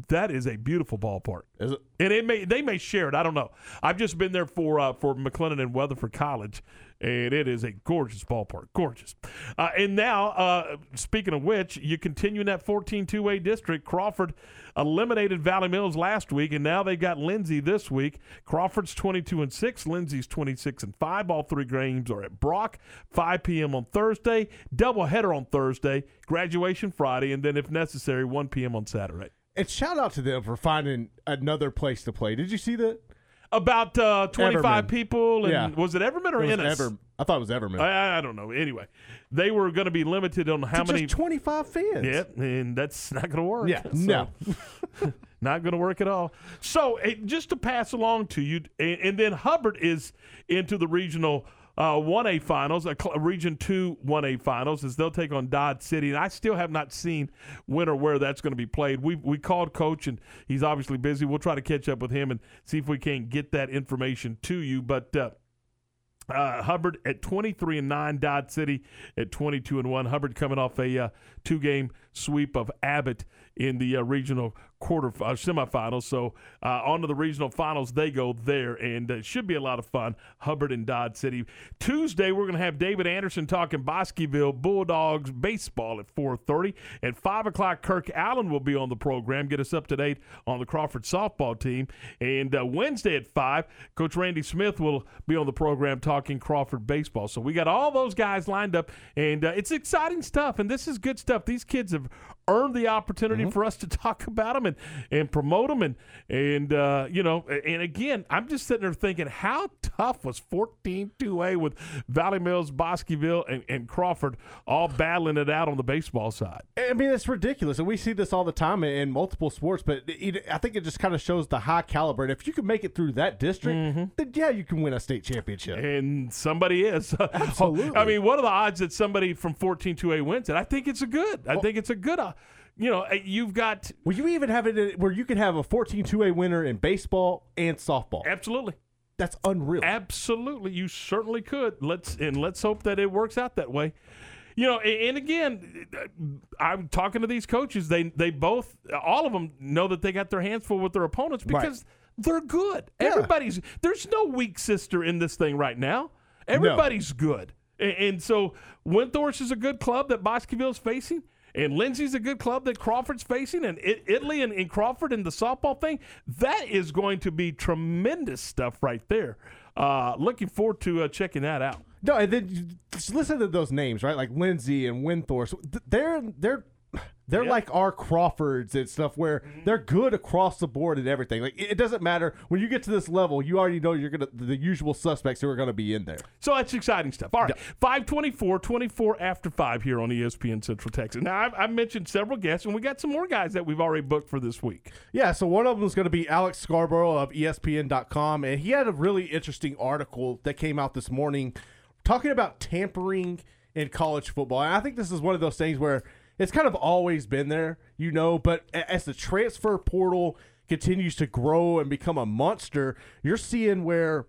that is a beautiful ballpark. Is it? And it may they may share it. I don't know. I've just been there for uh, for McLennan and Weatherford College, and it is a gorgeous ballpark, gorgeous. Uh, and now, uh, speaking of which, you continue in that 14 2A district. Crawford eliminated Valley Mills last week, and now they got Lindsay this week. Crawford's 22 and six, Lindsay's 26 and five. All three games are at Brock. 5 p.m. on Thursday, doubleheader on Thursday, graduation Friday, and then if necessary, 1 p.m. on Saturday. And shout out to them for finding another place to play. Did you see that? About uh, 25 Everman. people, and Yeah. was it Everman or It Ennis? Ever- I thought it was Everman. I, I don't know. Anyway, they were going to be limited on how To many. just 25 fans. Yeah, and that's not going to work. Yeah, So, no. not going to work at all. So, just to pass along to you, and, and then Hubbard is into the regional uh, 1A finals, a cl- Region 2 1A finals, as they'll take on Dodd City. And I still have not seen when or where that's going to be played. We, we called Coach, and he's obviously busy. We'll try to catch up with him and see if we can get that information to you. But, uh, uh, Hubbard at 23 and 9, Dodd City at 22 and 1. Hubbard coming off a uh, two game sweep of Abbott in the uh, regional quarter uh, semifinals. So uh, on to the regional finals they go there, and it should be a lot of fun. Hubbard and Dodd City. Tuesday we're going to have David Anderson talking Bosqueville Bulldogs baseball at 4:30. At five o'clock, Kirk Allen will be on the program. Get us up to date on the Crawford softball team. And uh, Wednesday at five, Coach Randy Smith will be on the program talking Crawford baseball. So we got all those guys lined up, and uh, it's exciting stuff. And this is good stuff. These kids have earned the opportunity for us to talk about them and, and promote them and and uh, you know and again I'm just sitting there thinking how tough was 14-2A with Valley Mills, Bosqueville and, and Crawford all battling it out on the baseball side. I mean, it's ridiculous, and we see this all the time in, in multiple sports. But it, I think it just kind of shows the high caliber. And if you can make it through that district, then yeah, you can win a state championship. And somebody is. Absolutely. I mean, what are the odds that somebody from 14-2A wins it? I think it's a good. I think it's a good. Uh, you know, uh, you've got. Well, you even have it where you can have a 14-2A winner in baseball and softball. Absolutely. That's unreal. Absolutely, you certainly could. Let's and let's hope that it works out that way. You know, and again, I'm talking to these coaches. They they both, all of them, know that they got their hands full with their opponents Right. because they're good. Everybody's there's no weak sister in this thing right now. Everybody's good, A- and, so Windthorst is a good club that Bosqueville's facing. And Lindsay's a good club that Crawford's facing, and it, Italy and, and Crawford and the softball thing. That is going to be tremendous stuff right there. Uh, looking forward to uh, checking that out. No, and then listen to those names, right? Like Lindsay and Windthorst. Th- They're they're they're like our Crawfords and stuff, where mm-hmm. they're good across the board and everything. Like it doesn't matter when you get to this level, you already know you're gonna the usual suspects who are gonna be in there. So that's exciting stuff. All right, 524, 24 after 5 here on ESPN Central Texas. Now, I've, I've mentioned several guests, and we got some more guys that we've already booked for this week. Yeah, so one of them is going to be Alex Scarborough of ESPN.com, and he had a really interesting article that came out this morning talking about tampering in college football. And I think this is one of those things where it's kind of always been there, you know, but as the transfer portal continues to grow and become a monster, you're seeing where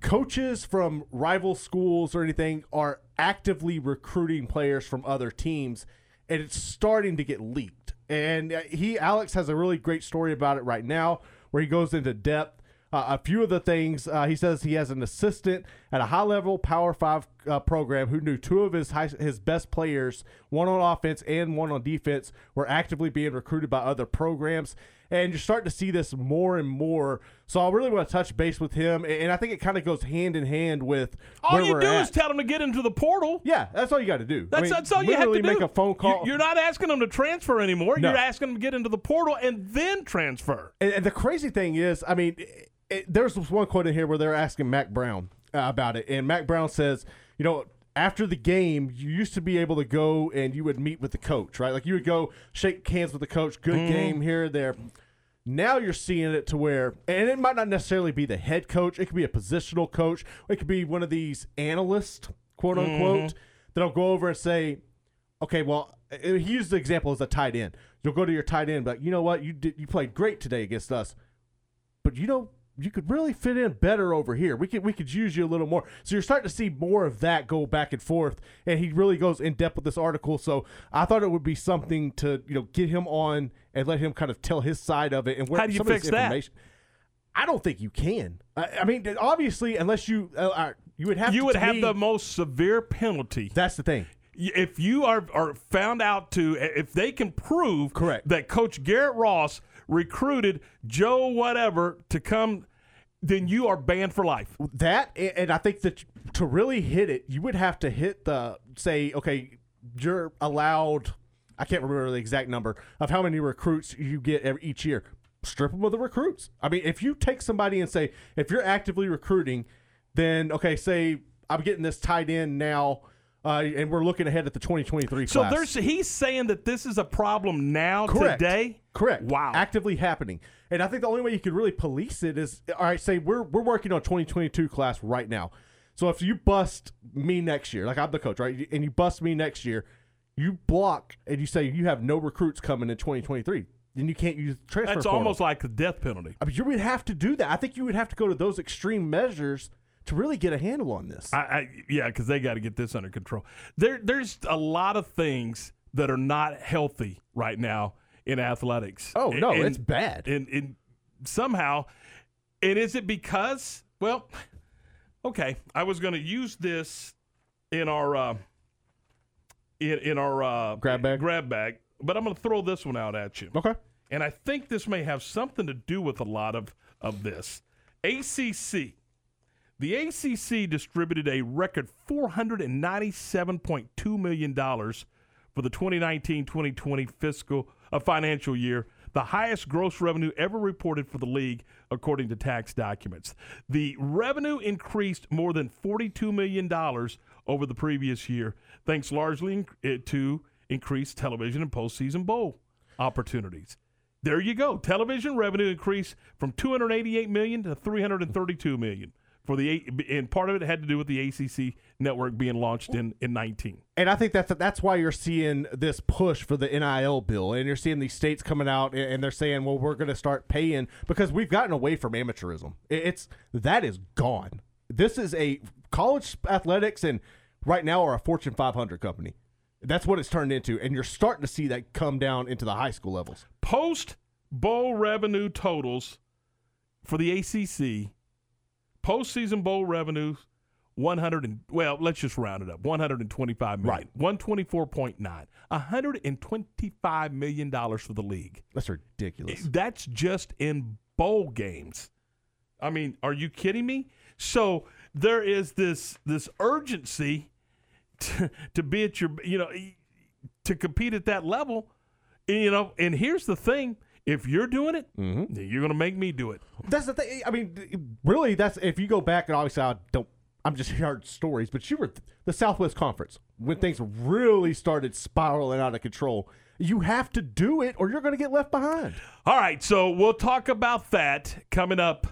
coaches from rival schools or anything are actively recruiting players from other teams and it's starting to get leaked. And uh, he alex has a really great story about it right now where he goes into depth uh, a few of the things uh, he says he has an assistant at a high level power five uh, program who knew two of his high, his best players one on offense and one on defense were actively being recruited by other programs and you're starting to see this more and more. So I really want to touch base with him, and I think it kind of goes hand in hand with All you do at. is tell him to get into the portal. yeah, that's all you got to do. I That's, mean, that's all you have to do. make a phone call. You, are not asking them to transfer anymore. No. You're asking them to get into the portal and then transfer. And, and the crazy thing is, I mean, it, it, there's this one quote in here where they're asking Mack Brown uh, about it, and Mack Brown says, you know. After the game, you used to be able to go and you would meet with the coach, right? Like you would go shake hands with the coach. Good Mhm. game here, there. Now you're seeing it to where, and it might not necessarily be the head coach. It could be a positional coach. It could be one of these analysts, quote unquote, that'll go over and say, okay, well, uh, he used the example as a tight end. You'll go to your tight end, but you know what? You did you played great today against us, but you know you could really fit in better over here. We could we could use you a little more. So you're starting to see more of that go back and forth, and he really goes in depth with this article. So I thought it would be something to you know get him on and let him kind of tell his side of it. And where How do you fix that? information- I don't think you can. I, I mean, obviously, unless you uh, uh, you would have you to, would have me- the most severe penalty. That's the thing. If you are are found out to, if they can prove correct that Coach Garrett Ross recruited Joe whatever to come, then you are banned for life. That and I think that to really hit it, you would have to hit the say, okay, you're allowed. I can't remember the exact number of how many recruits you get every, each year. Strip them of the recruits. I mean, if you take somebody and say, if you're actively recruiting, then okay, say I'm getting this tight end now, uh, and we're looking ahead at the 2023 So class. there's he's saying that this is a problem now Correct. today. Correct. Wow. Actively happening. And I think the only way you could really police it is all right, say we're we're working on 2022 class right now. So if you bust me next year, like I'm the coach, right? And you bust me next year, you block and you say you have no recruits coming in 2023. Then you can't use transfer That's portal. almost like the death penalty. I mean, you would have to do that. I think you would have to go to those extreme measures to really get a handle on this. I, I yeah, because they got to get this under control. There, there's a lot of things that are not healthy right now in athletics. Oh, no, And- it's bad. And, and somehow, and is it because? Well, okay, I was going to use this in our uh, in in our uh, grab bag. Grab bag, but I'm going to throw this one out at you. Okay. And I think this may have something to do with a lot of of this. ACC. The ACC distributed a record $497.2 million for the 2019-2020 fiscal uh, financial year, the highest gross revenue ever reported for the league according to tax documents. The revenue increased more than $42 million over the previous year, thanks largely in- eh, to increased television and postseason bowl opportunities. There you go. Television revenue increased from 288 million to 332 million for the and part of it had to do with the ACC network being launched in in 19. And I think that's that's why you're seeing this push for the NIL bill, and you're seeing these states coming out and and they're saying, "Well, we're going to start paying because we've gotten away from amateurism. It's that is gone. This is a college athletics, and right now are a Fortune 500 company. That's what it's turned into, and you're starting to see that come down into the high school levels. Post bowl revenue totals for the ACC postseason bowl revenues 100 and well let's just round it up 125 million. Right. 124.9 125 million dollars for the league. That's ridiculous. That's just in bowl games. I mean are you kidding me? So there is this this urgency to, to be at your you know to compete at that level. You know and here's the thing if you're doing it Mm-hmm. you're going to make me do it That's the thing. I mean, really, that's if you go back and obviously I don't. I'm just heard stories, but you were the Southwest Conference when things really started spiraling out of control. You have to do it, or you're going to get left behind. All right, so we'll talk about that coming up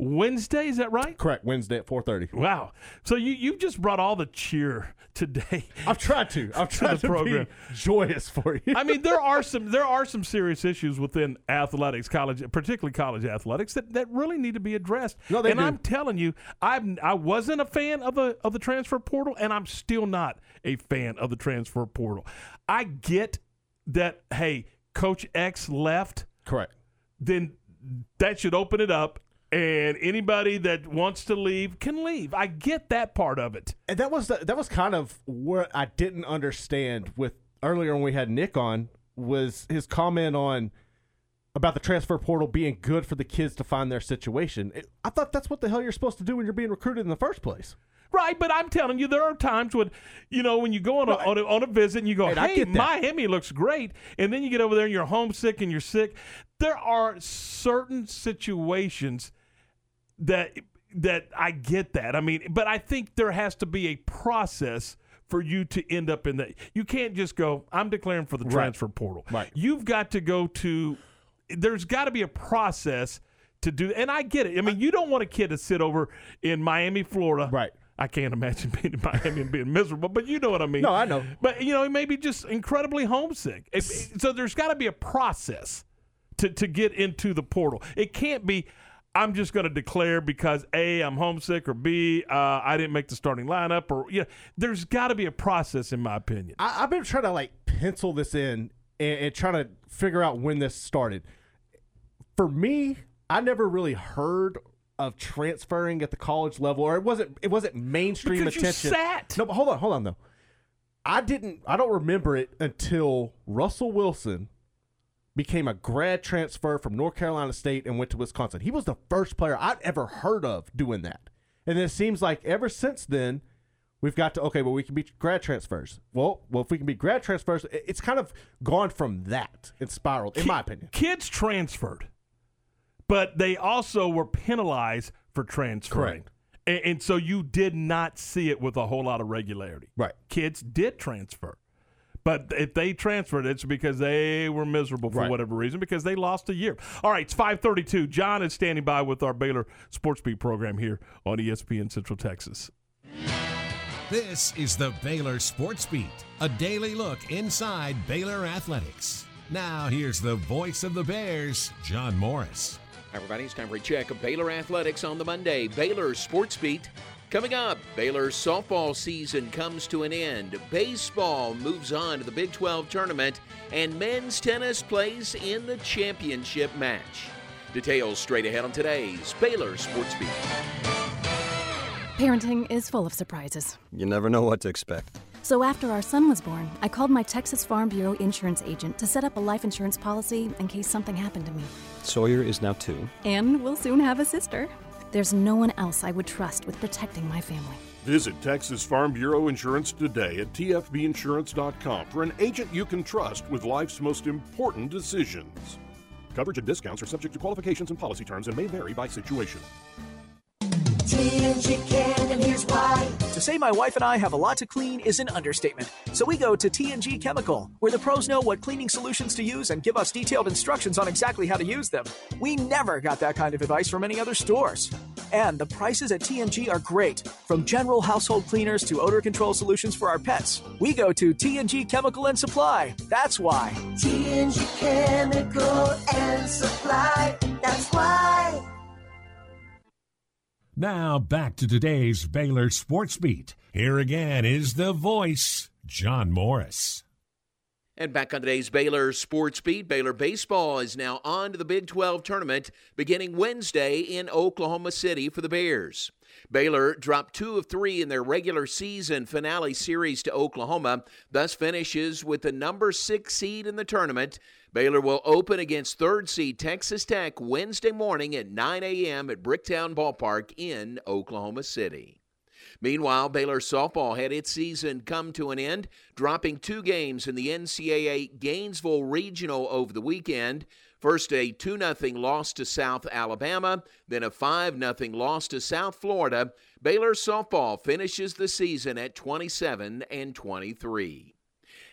Wednesday. Is that right? Correct. Wednesday at 4:30. Wow. So you you just brought all the cheer today. I've tried to. I've tried to the to program. be joyous for you. I mean, there are some there are some serious issues within athletics, college, particularly college athletics, that, that really need to be addressed. No, they and do. I'm telling you, I'm I wasn't a fan of the of the transfer portal, and I'm still not a fan of the transfer portal. I get that. Hey, Coach X left. Correct. Then that should open it up. And anybody that wants to leave can leave. I get that part of it. And that was the, that was kind of what I didn't understand with earlier when we had Nick on was his comment on about the transfer portal being good for the kids to find their situation. It- I thought that's what the hell you're supposed to do when you're being recruited in the first place. Right, but I'm telling you, there are times when, you know, when you go on a, on, a, on a visit and you go, And hey. Miami looks great. And then you get over there and you're homesick and you're sick. There are certain situations that that I get that. I mean, but I think there has to be a process for you to end up in that. You can't just go, I'm declaring for the Right. transfer portal. Right. You've got to go to there's got to be a process to do. And I get it. I mean, you don't want a kid to sit over in Miami, Florida, right? I can't imagine being in Miami and being miserable, but you know what I mean. No, I know. But you know, he may be just incredibly homesick. If- so there's got to be a process to to get into the portal. It can't be. I'm just going to declare because A, I'm homesick, or B, uh, I didn't make the starting lineup, or yeah, there's got to be a process, in my opinion. I, I've been trying to like pencil this in and, and trying to figure out when this started. For me, I never really heard of transferring at the college level, or it wasn't it wasn't mainstream Because you attention. sat. No, but hold on, hold on though. I didn't. I don't remember it until Russell Wilson became a grad transfer from North Carolina State and went to Wisconsin. He was the first player I'd ever heard of doing that. And it seems like ever since then, we've got to okay, well, we can be grad transfers. Well, well, if we can be grad transfers, it's kind of gone from that. It's spiraled, in my opinion. Kids transferred, but they also were penalized for transferring. Correct. And, and so you did not see it with a whole lot of regularity. Right. Kids did transfer. But if they transferred, it's because they were miserable for Right. whatever reason because they lost a year. All right, it's 532. John is standing by with our Baylor Sports Beat program here on ESPN Central Texas. This is the Baylor Sports Beat, a daily look inside Baylor athletics. Now, here's the voice of the Bears, John Morris. Everybody, it's time for a check of Baylor athletics on the Monday. Baylor Sports Beat. Coming up, Baylor's softball season comes to an end. Baseball moves on to the Big 12 tournament, and men's tennis plays in the championship match. Details straight ahead on today's Baylor Sports Beat. Parenting is full of surprises. You never know what to expect. So after our son was born, I called my Texas Farm Bureau insurance agent to set up a life insurance policy in case something happened to me. Sawyer is now two. And we'll soon have a sister. There's no one else I would trust with protecting my family. Visit Texas Farm Bureau Insurance today at tfbinsurance.com for an agent you can trust with life's most important decisions. Coverage and discounts are subject to qualifications and policy terms and may vary by situation. TNG can, and here's why. To say my wife and I have a lot to clean is an understatement. So we go to TNG Chemical, where the pros know what cleaning solutions to use and give us detailed instructions on exactly how to use them. We never got that kind of advice from any other stores. And the prices at TNG are great, from general household cleaners to odor control solutions for our pets. We go to TNG Chemical and Supply. That's why. TNG Chemical and Supply. Now, back to today's Baylor Sports Beat. Here again is the voice, John Morris. And back on today's Baylor Sports Beat, Baylor Baseball is now on to the Big 12 tournament beginning Wednesday in Oklahoma City for the Bears. Baylor dropped two of three in their regular season finale series to Oklahoma, thus finishes with the number six seed in the tournament. Baylor will open against third seed Texas Tech Wednesday morning at 9 a.m. at Bricktown Ballpark in Oklahoma City. Meanwhile, Baylor softball had its season come to an end, dropping two games in the NCAA Gainesville Regional over the weekend. First, a 2 0 loss to South Alabama, then a 5 0 loss to South Florida. Baylor softball finishes the season at 27 and 23.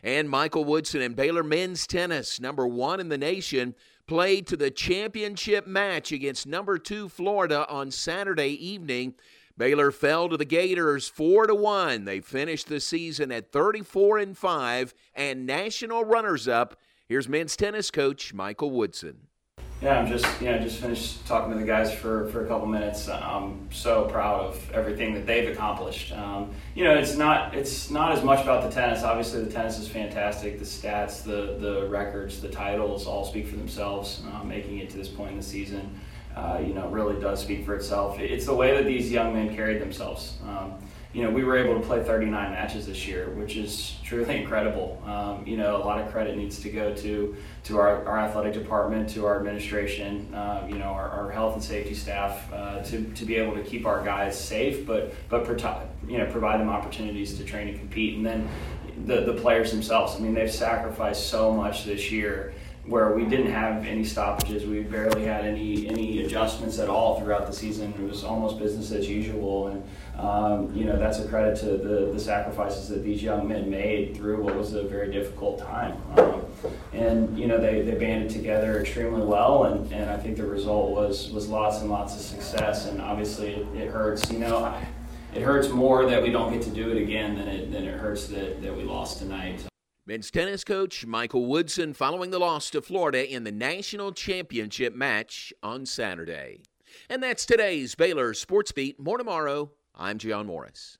And Michael Woodson and Baylor men's tennis, number one in the nation, played to the championship match against number two Florida on Saturday evening. Baylor fell to the Gators 4 to 1. They finished the season at 34 and 5 and national runners up. Here's men's tennis coach Michael Woodson. Yeah, I'm just you know just finished talking to the guys for, for a couple minutes. I'm so proud of everything that they've accomplished. Um, you know, it's not it's not as much about the tennis. Obviously, the tennis is fantastic. The stats, the the records, the titles all speak for themselves. Uh, making it to this point in the season, uh, you know, really does speak for itself. It's the way that these young men carried themselves. Um, you know, we were able to play 39 matches this year, which is truly incredible. Um, you know, a lot of credit needs to go to to our, our athletic department, to our administration, uh, you know, our, our health and safety staff, uh, to, to be able to keep our guys safe, but but you know provide them opportunities to train and compete, and then the the players themselves. I mean, they've sacrificed so much this year where we didn't have any stoppages. We barely had any any adjustments at all throughout the season. It was almost business as usual, and um, you know that's a credit to the, the sacrifices that these young men made through what was a very difficult time. Um, and you know they, they banded together extremely well, and, and I think the result was was lots and lots of success. And obviously it, it hurts, you know. It hurts more that we don't get to do it again than it, than it hurts that, that we lost tonight. Men's tennis coach Michael Woodson following the loss to Florida in the national championship match on Saturday. And that's today's Baylor Sports Beat. More tomorrow. I'm John Morris.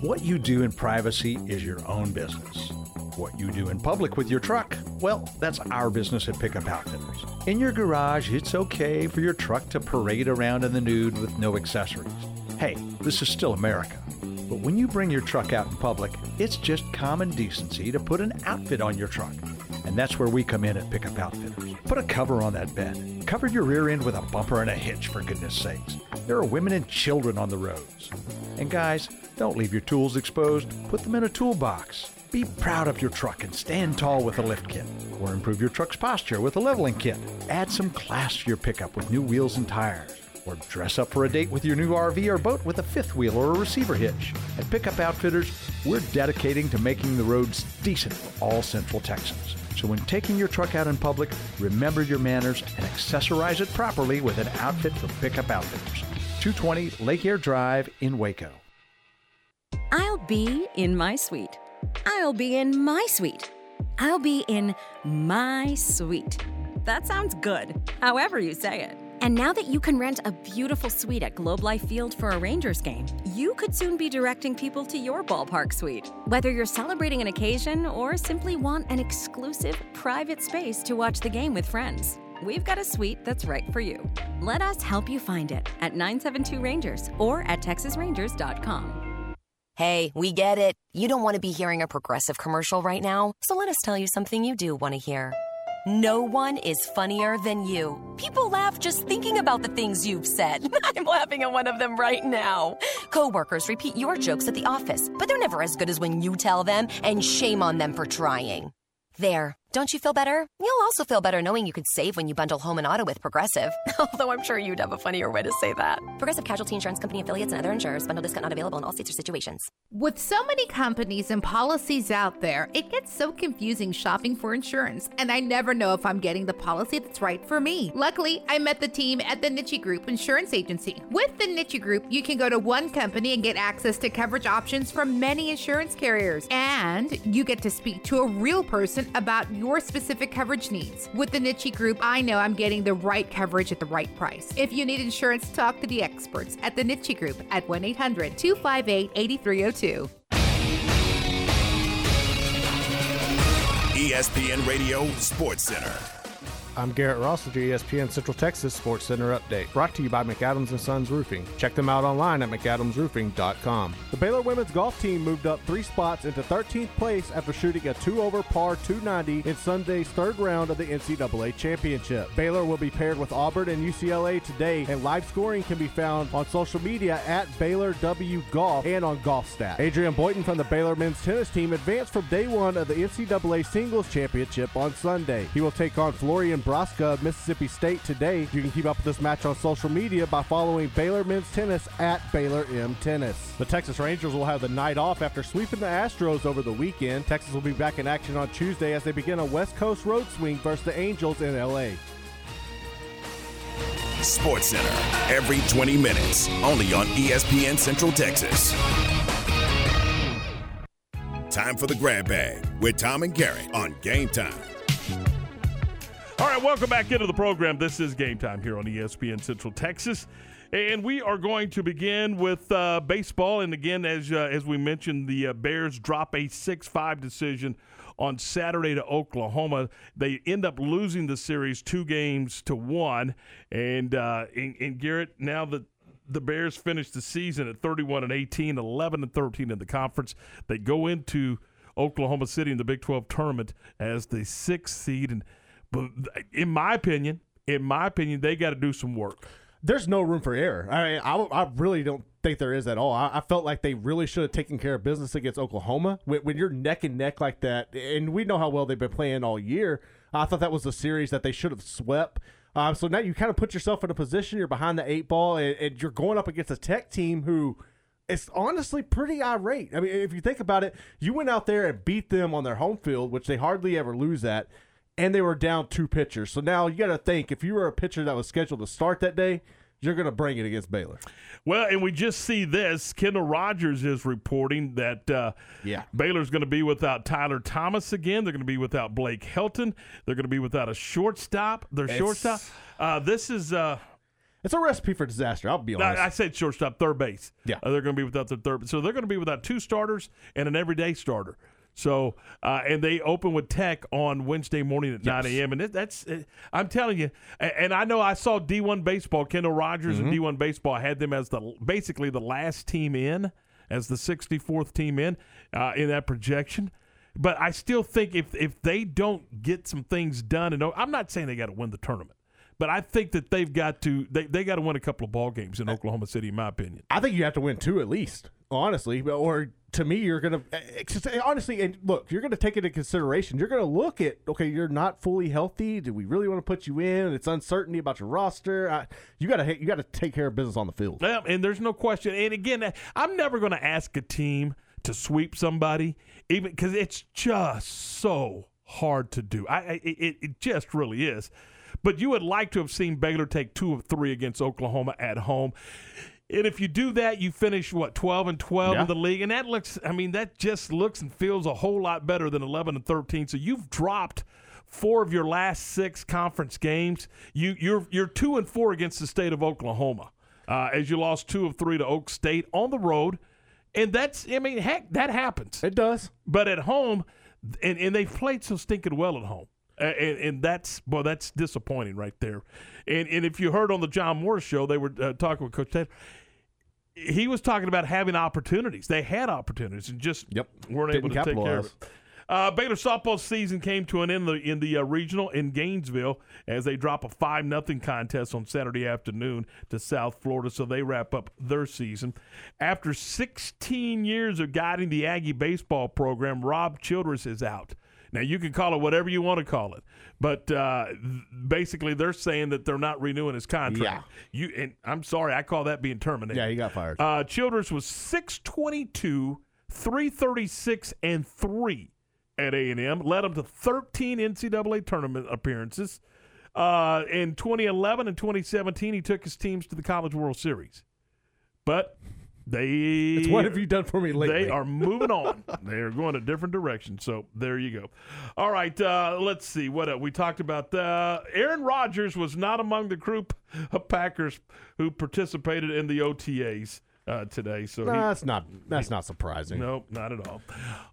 What you do in privacy is your own business. What you do in public with your truck, well, that's our business at Pickup Outfitters. In your garage, it's okay for your truck to parade around in the nude with no accessories. Hey, this is still America. But when you bring your truck out in public, it's just common decency to put an outfit on your truck. And that's where we come in at Pickup Outfitters. Put a cover on that bed. Cover your rear end with a bumper and a hitch, for goodness sakes. There are women and children on the roads. And guys, don't leave your tools exposed. Put them in a toolbox. Be proud of your truck and stand tall with a lift kit. Or improve your truck's posture with a leveling kit. Add some class to your pickup with new wheels and tires. Or dress up for a date with your new RV or boat with a fifth wheel or a receiver hitch. At Pickup Outfitters, we're dedicating to making the roads decent for all Central Texans. So when taking your truck out in public, remember your manners and accessorize it properly with an outfit from Pickup Outfitters. 220 Lake Air Drive in Waco. I'll be in my suite. I'll be in my suite. I'll be in my suite. That sounds good, however you say it. And now that you can rent a beautiful suite at Globe Life Field for a Rangers game, you could soon be directing people to your ballpark suite. Whether you're celebrating an occasion or simply want an exclusive, private space to watch the game with friends, we've got a suite that's right for you. Let us help you find it at 972 Rangers or at texasrangers.com. Hey, we get it. You don't want to be hearing a progressive commercial right now, so let us tell you something you do want to hear. No one is funnier than you. People laugh just thinking about the things you've said. I'm laughing at one of them right now. Coworkers repeat your jokes at the office, but they're never as good as when you tell them, and shame on them for trying. There. Don't you feel better? You'll also feel better knowing you could save when you bundle home and auto with Progressive. Although I'm sure you'd have a funnier way to say that. Progressive Casualty Insurance Company affiliates and other insurers. Bundle discount not available in all states or situations. With so many companies and policies out there, it gets so confusing shopping for insurance, and I never know if I'm getting the policy that's right for me. Luckily, I met the team at the Niche Group Insurance Agency. With the Niche Group, you can go to one company and get access to coverage options from many insurance carriers, and you get to speak to a real person about your specific coverage needs. With the Niche Group, I know I'm getting the right coverage at the right price. If you need insurance, talk to the experts at the Niche Group at 1 800 258 8302. ESPN Radio Sports Center. I'm Garrett Ross with your ESPN Central Texas Sports Center update, brought to you by McAdams and Sons Roofing. Check them out online at mcadamsroofing.com. The Baylor women's golf team moved up three spots into 13th place after shooting a two over par 290 in Sunday's third round of the NCAA championship. Baylor will be paired with Auburn and UCLA today, and live scoring can be found on social media at Baylor W Golf and on GolfStat. Adrian Boitan from the Baylor men's tennis team advanced from day one of the NCAA singles championship on Sunday. He will take on Florian Broska of Mississippi State today. You can keep up with this match on social media by following Baylor men's tennis at Baylor M Tennis. The Texas Rangers will have the night off after sweeping the Astros over the weekend. Texas will be back in action on Tuesday as they begin a West Coast road swing versus the Angels in LA. Sports Center every 20 minutes, only on ESPN Central Texas. Time for the grab bag with Tom and Garrett on Game Time. All right, welcome back into the program. This is game time here on ESPN Central Texas. And we are going to begin with uh, baseball. And again, as uh, as we mentioned, the uh, Bears drop a 6 5 decision on Saturday to Oklahoma. They end up losing the series two games to one. And, uh, and, and Garrett, now that the Bears finished the season at 31 and 18, 11 and 13 in the conference, they go into Oklahoma City in the Big 12 tournament as the sixth seed. And but in my opinion, in my opinion, they got to do some work. There's no room for error. I mean, I, I really don't think there is at all. I, I felt like they really should have taken care of business against Oklahoma. When, when you're neck and neck like that, and we know how well they've been playing all year, I thought that was a series that they should have swept. Um, so now you kind of put yourself in a position, you're behind the eight ball, and, and you're going up against a tech team who is honestly pretty irate. I mean, if you think about it, you went out there and beat them on their home field, which they hardly ever lose at, and they were down two pitchers. So now you got to think if you were a pitcher that was scheduled to start that day, you're going to bring it against Baylor. Well, and we just see this. Kendall Rogers is reporting that uh, yeah. Baylor's going to be without Tyler Thomas again. They're going to be without Blake Helton. They're going to be without a shortstop. Their It's- shortstop. Uh, this is. Uh, It's a recipe for disaster. I'll be honest. I, I said shortstop, third base. Yeah. Uh, they're going to be without their third. So they're going to be without two starters and an everyday starter. So uh, and they open with Tech on Wednesday morning at 9 a.m. And it, that's I'm telling you. And I know I saw D1 baseball. Kendall Rogers and D1 baseball had them as the basically the last team in, as the 64th team in uh, in that projection. But I still think if if they don't get some things done, and I'm not saying they got to win the tournament. But I think that they've got to they, they got to win a couple of ball games in Oklahoma City, in my opinion. I think you have to win two at least, honestly. Or to me, you're gonna eh, eh, eh, honestly and look, you're gonna take it into consideration. You're gonna look at okay, you're not fully healthy. Do we really want to put you in? It's uncertainty about your roster. I, you gotta you gotta take care of business on the field. Yeah, and there's no question. And again, I'm never to ask a team to sweep somebody, even because it's just so hard to do. I, I it, it just really is. But you would like to have seen Baylor take two of three against Oklahoma at home. And if you do that, you finish what twelve and twelve Yeah. in the league, and that looks. I mean, that just looks and feels a whole lot better than eleven and thirteen. So you've dropped four of your last six conference games. You you're you're two and four against the state of Oklahoma, uh, as you lost two of three to Okie State on the road, and that's. I mean, heck, that happens. It does. But at home, and, and they've played so stinking well at home. And, and that's well, that's disappointing right there. And and if you heard on the John Morris show, they were uh, talking with Coach Taylor. He was talking about having opportunities. They had opportunities and just yep. weren't Didn't able to take care of it. Uh, Baylor softball season came to an end in the, in the uh, regional in Gainesville as they drop a five nothing contest on Saturday afternoon to South Florida. So they wrap up their season. After 16 years of guiding the Aggie baseball program, Rob Childress is out. Now you can call it whatever you want to call it, but uh, basically they're saying that they're not renewing his contract. You and I'm sorry, I call that being terminated. Yeah, he got fired. Uh, Childress was 622, 336, and 3 at A&M. Led them to 13 NCAA tournament appearances. Uh, in 2011 and 2017, he took his teams to the College World Series. But they. It's what have you done for me lately? They are moving on. they are going a different direction. So there you go. All right. Uh, let's see. What uh, we talked about. Uh, Aaron Rodgers was not among the group of Packers who participated in the OTAs uh, today. So he- that's not that's not surprising. Nope, not at all.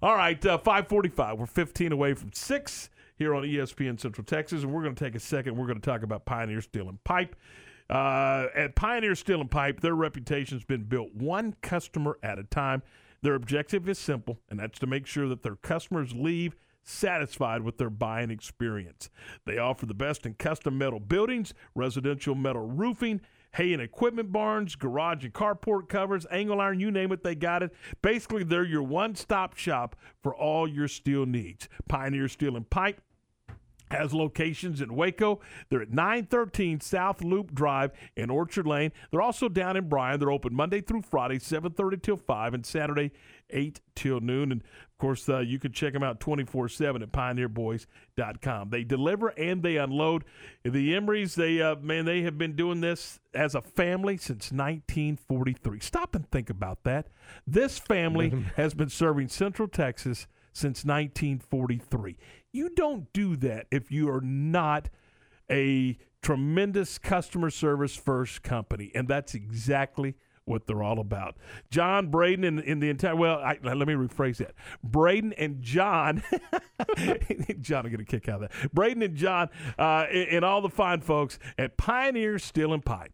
All right, uh, 545. We're 15 away from 6 here on ESPN Central Texas. And we're going to take a second. We're going to talk about Pioneer Steel and Pipe. Uh, at Pioneer Steel and Pipe, their reputation's been built one customer at a time. Their objective is simple, and that's to make sure that their customers leave satisfied with their buying experience. They offer the best in custom metal buildings, residential metal roofing, hay and equipment barns, garage and carport covers, angle iron, you name it, they got it. Basically, they're your one stop shop for all your steel needs. Pioneer Steel and Pipe has locations in Waco. They're at 913 South Loop Drive in Orchard Lane. They're also down in Bryan. They're open Monday through Friday, 7:30 till 5, and Saturday 8 till noon. And of course, uh, you can check them out 24/7 at pioneerboys.com. They deliver and they unload. The Emerys, they uh, man, they have been doing this as a family since 1943. Stop and think about that. This family has been serving Central Texas since 1943. You don't do that if you are not a tremendous customer service first company, and that's exactly what they're all about. John Braden and in the entire well, I, let me rephrase that. Braden and John, John will get a kick out of that. Braden and John, uh, and, and all the fine folks at Pioneer Steel and Pipe.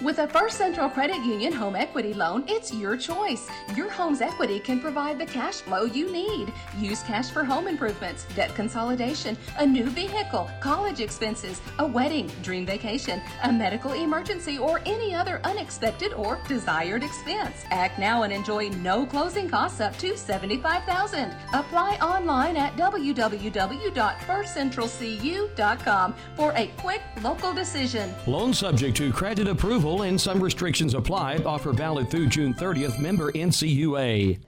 With a First Central Credit Union home equity loan, it's your choice. Your home's equity can provide the cash flow you need. Use cash for home improvements, debt consolidation, a new vehicle, college expenses, a wedding, dream vacation, a medical emergency, or any other unexpected or desired expense. Act now and enjoy no closing costs up to 75,000. Apply online at www.firstcentralcu.com for a quick local decision. Loan subject to credit approval and some restrictions apply. Offer valid through June 30th. Member NCUA.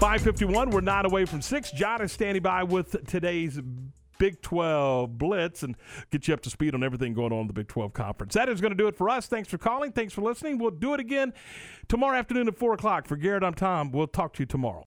551, we're not away from six. John is standing by with today's Big 12 Blitz and get you up to speed on everything going on in the Big 12 Conference. That is going to do it for us. Thanks for calling. Thanks for listening. We'll do it again tomorrow afternoon at 4 o'clock. For Garrett, I'm Tom. We'll talk to you tomorrow.